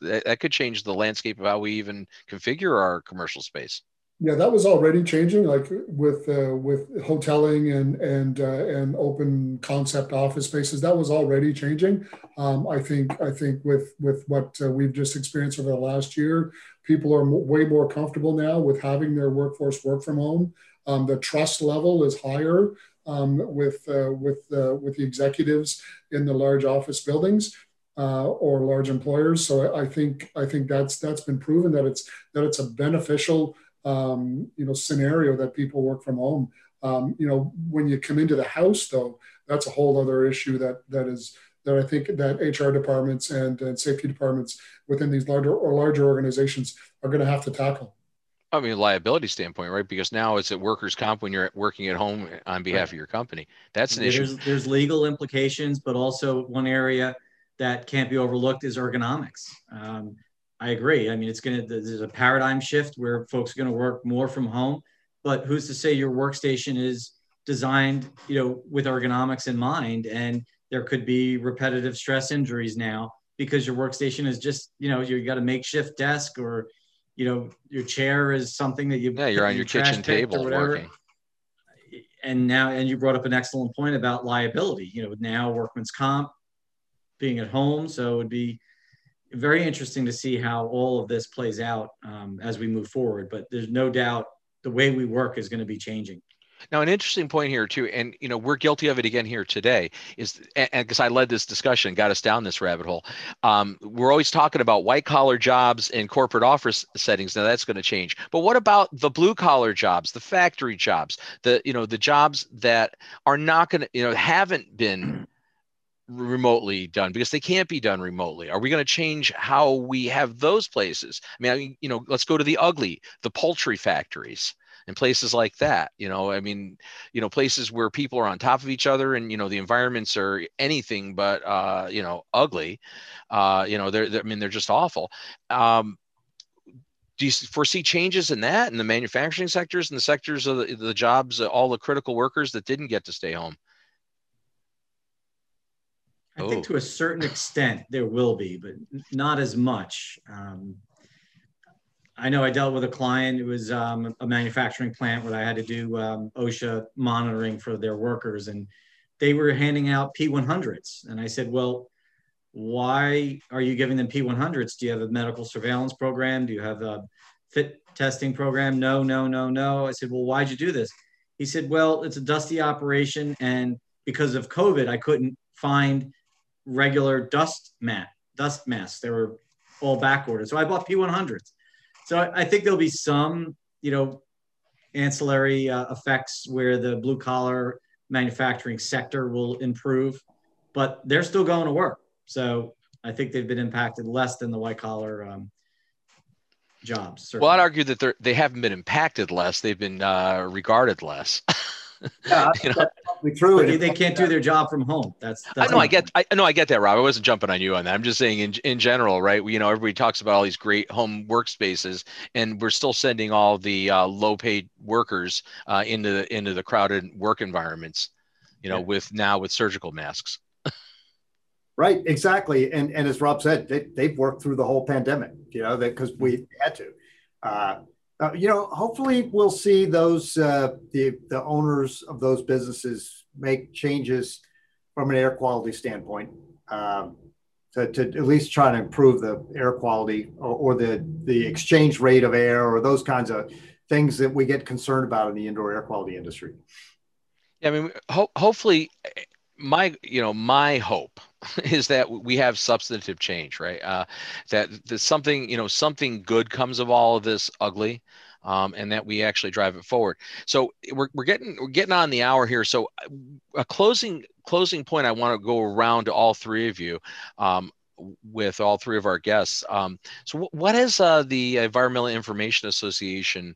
that, that could change the landscape of how we even configure our commercial space yeah that was already changing like with uh, with hoteling and and uh, and open concept office spaces that was already changing um, i think i think with with what uh, we've just experienced over the last year People are way more comfortable now with having their workforce work from home. Um, the trust level is higher um, with uh, with uh, with the executives in the large office buildings uh, or large employers. So I think I think that's that's been proven that it's that it's a beneficial um, you know scenario that people work from home. Um, you know when you come into the house though, that's a whole other issue that that is that I think that HR departments and, and safety departments within these larger or larger organizations are going to have to tackle. I mean, liability standpoint, right? Because now it's at workers' comp when you're working at home on behalf right. of your company. That's an there's, issue. There's legal implications, but also one area that can't be overlooked is ergonomics. Um, I agree. I mean, it's going to, there's a paradigm shift where folks are going to work more from home, but who's to say your workstation is designed, you know, with ergonomics in mind? And there could be repetitive stress injuries now because your workstation is just you know you got a makeshift desk or you know your chair is something that you yeah you're on your kitchen table working and now and you brought up an excellent point about liability you know now workman's comp being at home so it would be very interesting to see how all of this plays out um, as we move forward but there's no doubt the way we work is going to be changing now, an interesting point here too, and you know we're guilty of it again here today, is and because I led this discussion, got us down this rabbit hole. Um, we're always talking about white collar jobs in corporate office settings. Now that's going to change, but what about the blue collar jobs, the factory jobs, the you know the jobs that are not going to you know haven't been remotely done because they can't be done remotely. Are we going to change how we have those places? I mean you know let's go to the ugly the poultry factories and places like that you know? I mean you know places where people are on top of each other and you know the environments are anything but uh you know ugly. Uh you know they're, they're i mean they're just awful. Um do you foresee changes in that in the manufacturing sectors and the sectors of the, the jobs all the critical workers that didn't get to stay home I think oh. to a certain extent there will be, but not as much. Um, I know I dealt with a client. It was um, a manufacturing plant where I had to do um, OSHA monitoring for their workers, and they were handing out P100s. And I said, "Well, why are you giving them P100s? Do you have a medical surveillance program? Do you have a fit testing program?" No, no, no, no. I said, "Well, why'd you do this?" He said, "Well, it's a dusty operation, and because of COVID, I couldn't find regular dust mat dust masks. They were all back ordered, so I bought P100s." So I, think there'll be some, you know, ancillary uh, effects where the blue collar manufacturing sector will improve, but they're still going to work. So I think they've been impacted less than the white collar um, jobs. Certainly. Well, I'd argue that they they haven't been impacted less; they've been uh, regarded less. *laughs* yeah, *laughs* you know? true. They, they can't do their job from home. That's, that's I know. I get. I know. I get that, Rob. I wasn't jumping on you on that. I'm just saying in in general, right? You know, everybody talks about all these great home workspaces, and we're still sending all the uh, low paid workers uh, into the into the crowded work environments. You know, yeah. with now with surgical masks. right. Exactly. And and as Rob said, they, they've worked through the whole pandemic. You know, because we had to. Uh, uh, you know, hopefully we'll see those uh, the the owners of those businesses make changes from an air quality standpoint um, to, to at least try to improve the air quality or, or, the the exchange rate of air or those kinds of things that we get concerned about in the indoor air quality industry. Yeah, I mean, ho- hopefully, my you know my hope *laughs* is that we have substantive change, right? Uh, that there's something, you know, something good comes of all of this ugly, um, and that we actually drive it forward. So we're, we're getting we're getting on the hour here. So a closing closing point, I want to go around to all three of you. Um, with all three of our guests. Um, so, what is uh, the Environmental Information Association?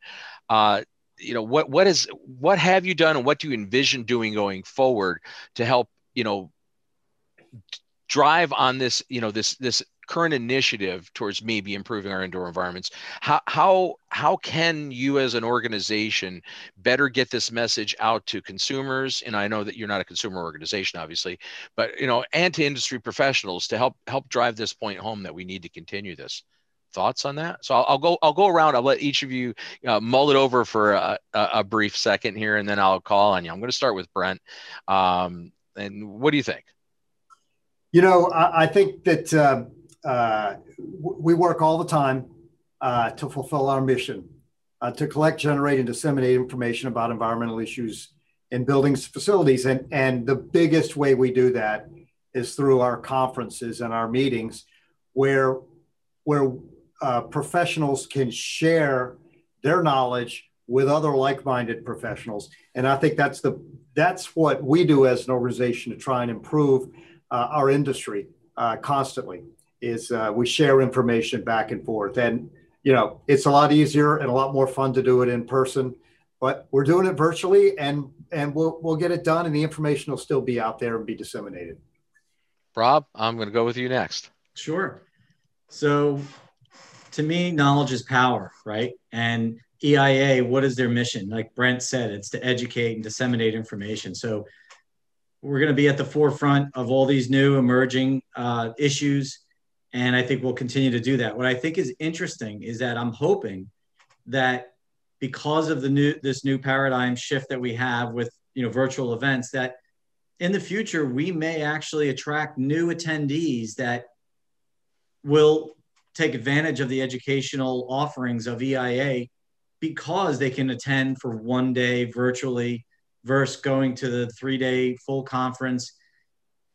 Uh, you know, what what is what have you done, and what do you envision doing going forward to help you know drive on this you know this this current initiative towards maybe improving our indoor environments how how how can you as an organization better get this message out to consumers? And i know that you're not a consumer organization obviously but you know and to industry professionals to help help drive this point home that we need to continue this. Thoughts on that? So i'll, I'll go i'll go around. I'll let each of you uh, mull it over for a, a, brief second here and then i'll call on you. I'm going to start with brent. Um, and what do you think you know, I, I think that uh, uh, we work all the time uh, to fulfill our mission uh, to collect, generate, and disseminate information about environmental issues in buildings, facilities, and and the biggest way we do that is through our conferences and our meetings, where where uh, professionals can share their knowledge with other like-minded professionals, and I think that's the that's what we do as an organization to try and improve our industry uh, constantly is uh, we share information back and forth. And you know it's a lot easier and a lot more fun to do it in person but we're doing it virtually and and we'll we'll get it done and the information will still be out there and be disseminated. Rob i'm going to go with you next. Sure. So to me knowledge is power right? And eia what is their mission? Like brent said it's to educate and disseminate information. So we're going to be at the forefront of all these new emerging uh, issues and i think we'll continue to do that. What i think is interesting is that i'm hoping that because of the new this new paradigm shift that we have with you know virtual events that in the future we may actually attract new attendees that will take advantage of the educational offerings of eia because they can attend for one day virtually versus going to the three day full conference,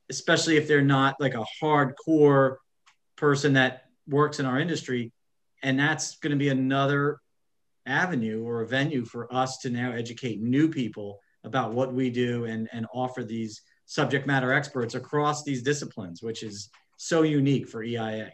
especially if they're not like a hardcore person that works in our industry. And that's going to be another avenue or a venue for us to now educate new people about what we do and, and offer these subject matter experts across these disciplines, which is so unique for EIA.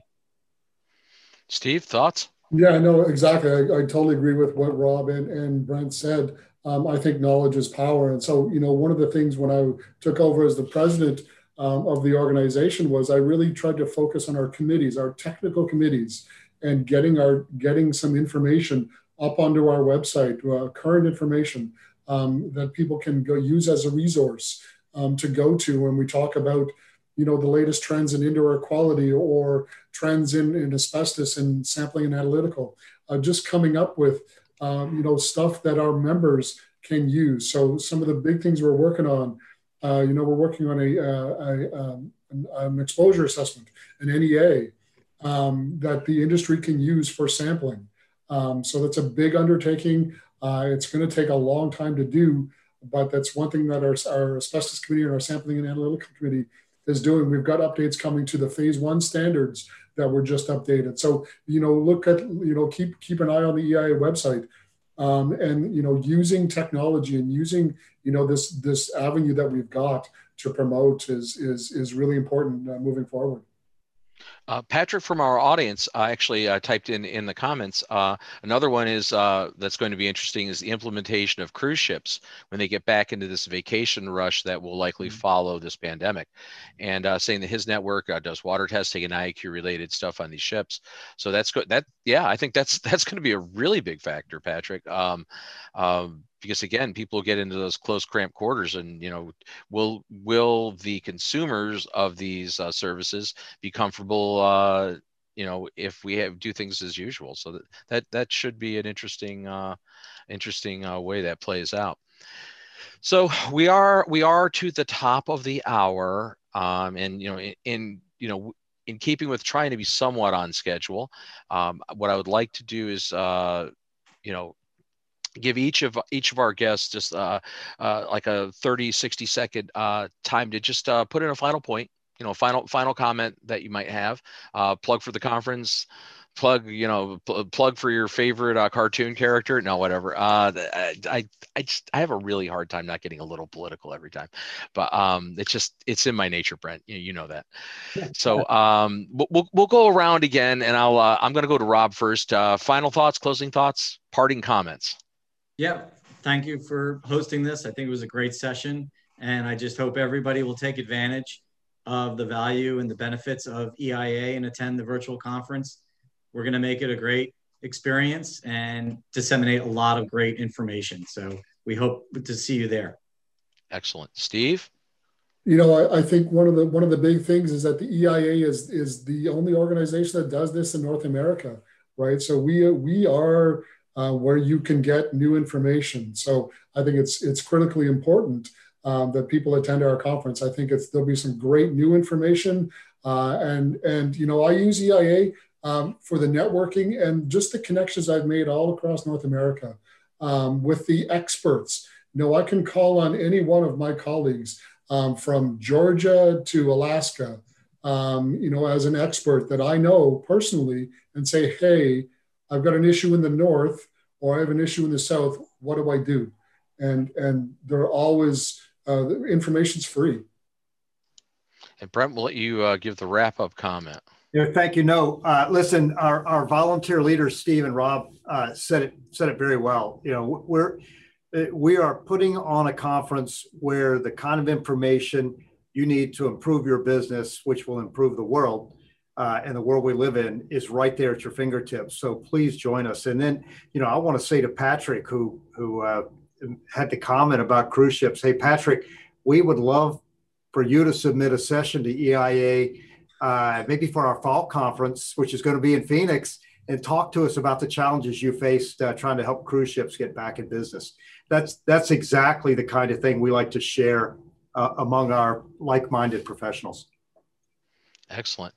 Steve, thoughts? Yeah, no, exactly. I, I totally agree with what Rob and, and Brent said um, I think knowledge is power. And so, you know, one of the things when I took over as the president um, of the organization was I really tried to focus on our committees, our technical committees, and getting our getting some information up onto our website, uh, current information um, that people can go use as a resource um, to go to when we talk about you know the latest trends in indoor air quality or trends in, in asbestos and sampling and analytical uh, just coming up with um, you know, stuff that our members can use. So some of the big things we're working on, uh, you know, we're working on a, uh, a um, an, exposure assessment, an NEA um, that the industry can use for sampling. Um, so that's a big undertaking. Uh, it's going to take a long time to do, but that's one thing that our, our asbestos committee and our sampling and analytical committee is doing. We've got updates coming to the phase one standards that were just updated. So, you know, look at, you know, keep, keep an eye on the EIA website um, and, you know, using technology and using, you know, this, this avenue that we've got to promote is, is, is really important uh, moving forward. Uh, Patrick from our audience uh, actually uh, typed in in the comments. Uh, another one is uh, that's going to be interesting is the implementation of cruise ships when they get back into this vacation rush that will likely mm-hmm. follow this pandemic, and uh, saying that his network does water testing and IAQ related stuff on these ships. So that's good. That yeah, I think that's *laughs* that's going to be a really big factor, Patrick. Um, um, because again people get into those close cramped quarters and you know will will the consumers of these uh, services be comfortable uh, you know if we have do things as usual. So that that that should be an interesting uh, interesting uh, way that plays out. So we are we are to the top of the hour um, and you know in, in you know in keeping with trying to be somewhat on schedule um, what i would like to do is uh, you know give each of each of our guests just uh, uh, like a 30 60 second uh, time to just uh, put in a final point you know final final comment that you might have uh, plug for the conference plug you know pl- plug for your favorite uh, cartoon character. No whatever. Uh I, I just i have a really hard time not getting a little political every time. But um it's just it's in my nature brent. You, you know that. So um we'll, we'll go around again and i'll uh, i'm going to go to rob first. Uh final thoughts closing thoughts parting comments. Yeah, thank you for hosting this. I think it was a great session, and I just hope everybody will take advantage of the value and the benefits of EIA and attend the virtual conference. We're going to make it a great experience and disseminate a lot of great information. So we hope to see you there. Excellent, Steve. You know, I, I, think one of the one of the big things is that the EIA is is the only organization that does this in North America, right? So we we are uh, where you can get new information. So I think it's it's critically important um, that people attend our conference. I think it's there'll be some great new information, uh, and and you know I use EIA um, for the networking and just the connections I've made all across North America um, with the experts. You know I can call on any one of my colleagues um, from Georgia to Alaska. Um, you know, as an expert that I know personally, and say, hey, I've got an issue in the north or I have an issue in the south. What do I do? And and they're always uh, the information's free. And Brent, we'll let you uh, give the wrap up comment. Yeah, thank you. No, uh, listen, our, our volunteer leaders, Steve and Rob, uh, said it said it very well. You know, we're uh, we are putting on a conference where the kind of information you need to improve your business, which will improve the world, uh, and the world we live in is right there at your fingertips. So please join us. And then, you know, I want to say to Patrick, who who uh, had to comment about cruise ships. Hey, Patrick, we would love for you to submit a session to EIA, uh, maybe for our fall conference, which is going to be in Phoenix, and talk to us about the challenges you faced uh, trying to help cruise ships get back in business. That's that's exactly the kind of thing we like to share uh, among our like-minded professionals. Excellent.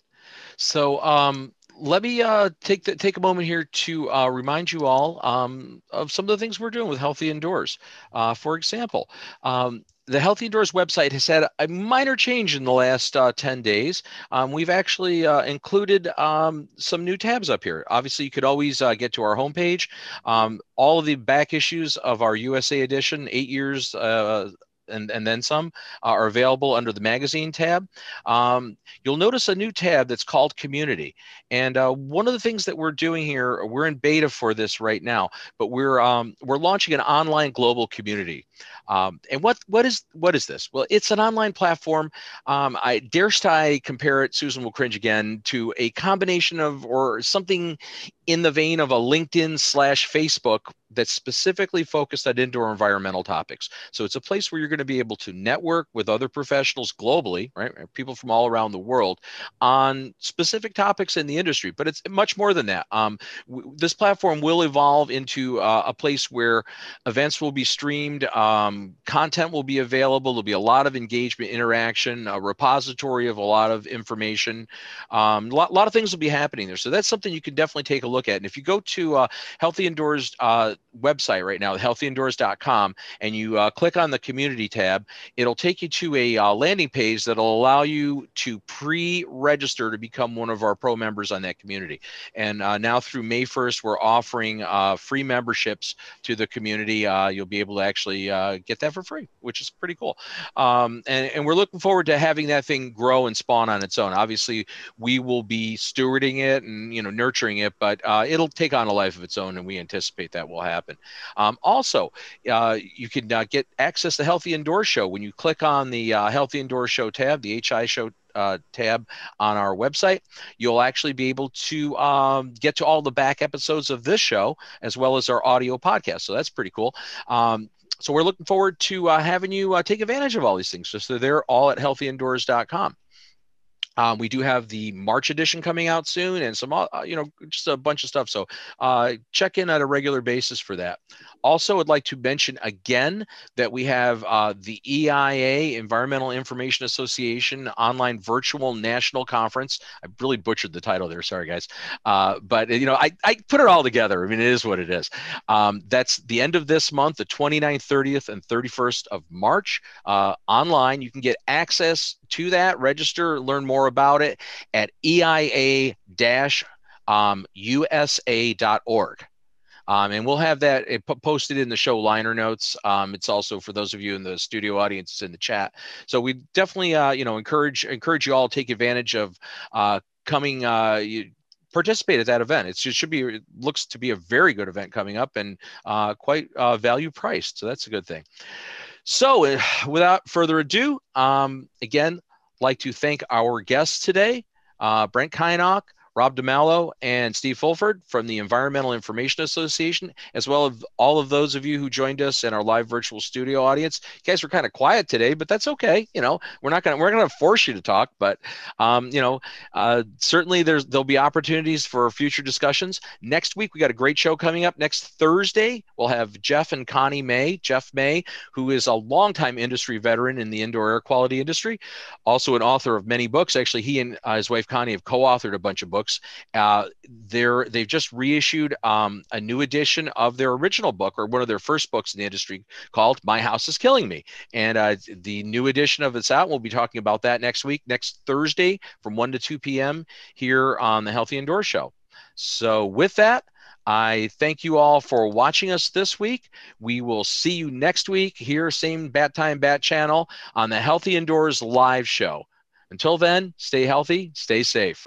So um, let me uh, take the, take a moment here to uh, remind you all um, of some of the things we're doing with Healthy Indoors. Uh, for example, um, the Healthy Indoors website has had a minor change in the last uh, 10 days. Um, we've actually uh, included um, some new tabs up here. Obviously, you could always uh, get to our homepage. Um, all of the back issues of our USA edition, eight years uh, and, and then some uh, are available under the magazine tab. Um, you'll notice a new tab that's called community. And uh, one of the things that we're doing here, we're in beta for this right now, but we're um, we're launching an online global community. Um, and what what is what is this? Well, it's an online platform. Um, I dare I compare it. Susan will cringe again to a combination of or something in the vein of a LinkedIn slash Facebook that's specifically focused on indoor environmental topics. So it's a place where you're going to be able to network with other professionals globally, right? People from all around the world on specific topics in the industry. But it's much more than that. Um, w- this platform will evolve into uh, a place where events will be streamed, um, content will be available. There'll be a lot of engagement, interaction, a repository of a lot of information. Um, a lot, lot, of things will be happening there. So that's something you can definitely take a look at. And if you go to uh, Healthy Indoors, uh, website right now, healthyindoors.com, and you uh, click on the community tab, it'll take you to a uh, landing page that'll allow you to pre-register to become one of our pro members on that community. And uh, now through May 1st, we're offering uh, free memberships to the community. You'll be able to actually uh, get that for free, which is pretty cool. Um, and, and we're looking forward to having that thing grow and spawn on its own. Obviously, we will be stewarding it and you know nurturing it, but it'll take on a life of its own, and we anticipate that will happen. Um, also, you can get access to Healthy Indoors Show when you click on the Healthy Indoors Show tab, the HI Show uh, tab on our website. You'll actually be able to um, get to all the back episodes of this show as well as our audio podcast. So that's pretty cool. Um, so we're looking forward to uh, having you uh, take advantage of all these things. So they're all at healthyindoors.com. Um, we do have the March edition coming out soon, and some, uh, you know, just a bunch of stuff. So uh, check in at a regular basis for that. Also, I'd like to mention again that we have uh, the EIA Environmental Information Association online virtual national conference. I really butchered the title there. Sorry, guys. Uh, but, you know, I, I put it all together. I mean, it is what it is. Um, that's the end of this month, the 29th, 30th, and 31st of March. Uh, online, you can get access to that, register, learn more about it at EIA um, USA.org. Um, and we'll have that posted in the show liner notes. Um, it's also for those of you in the studio audience in the chat. So we definitely, uh, you know, encourage encourage you all take advantage of uh, coming. Uh, you, participate at that event. It's, it should be looks to be a very good event coming up and uh, quite uh, value priced. So that's a good thing. So *sighs* without further ado, um, again, like to thank our guests today, uh, Brent Kynoch, Rob DeMello and Steve Fulford from the Environmental Information Association, as well as all of those of you who joined us in our live virtual studio audience. You guys were kind of quiet today, but that's okay. You know, we're not gonna we're gonna force you to talk, but um, you know, uh, certainly there's there'll be opportunities for future discussions. Next week we got a great show coming up. Next Thursday we'll have Jeff and Connie May, Jeff May, who is a longtime industry veteran in the indoor air quality industry, also an author of many books. Actually, he and uh, his wife Connie have co-authored a bunch of books books. Uh, they're they've just reissued um, a new edition of their original book or one of their first books in the industry called "My House Is Killing Me," and uh, the new edition of it's out. We'll be talking about that next week, next Thursday from one to two p.m. here on the Healthy Indoor Show. So with that. I thank you all for watching us this week. We will see you next week here, same Bat Time Bat channel on the Healthy Indoors live show. Until then, stay healthy, stay safe.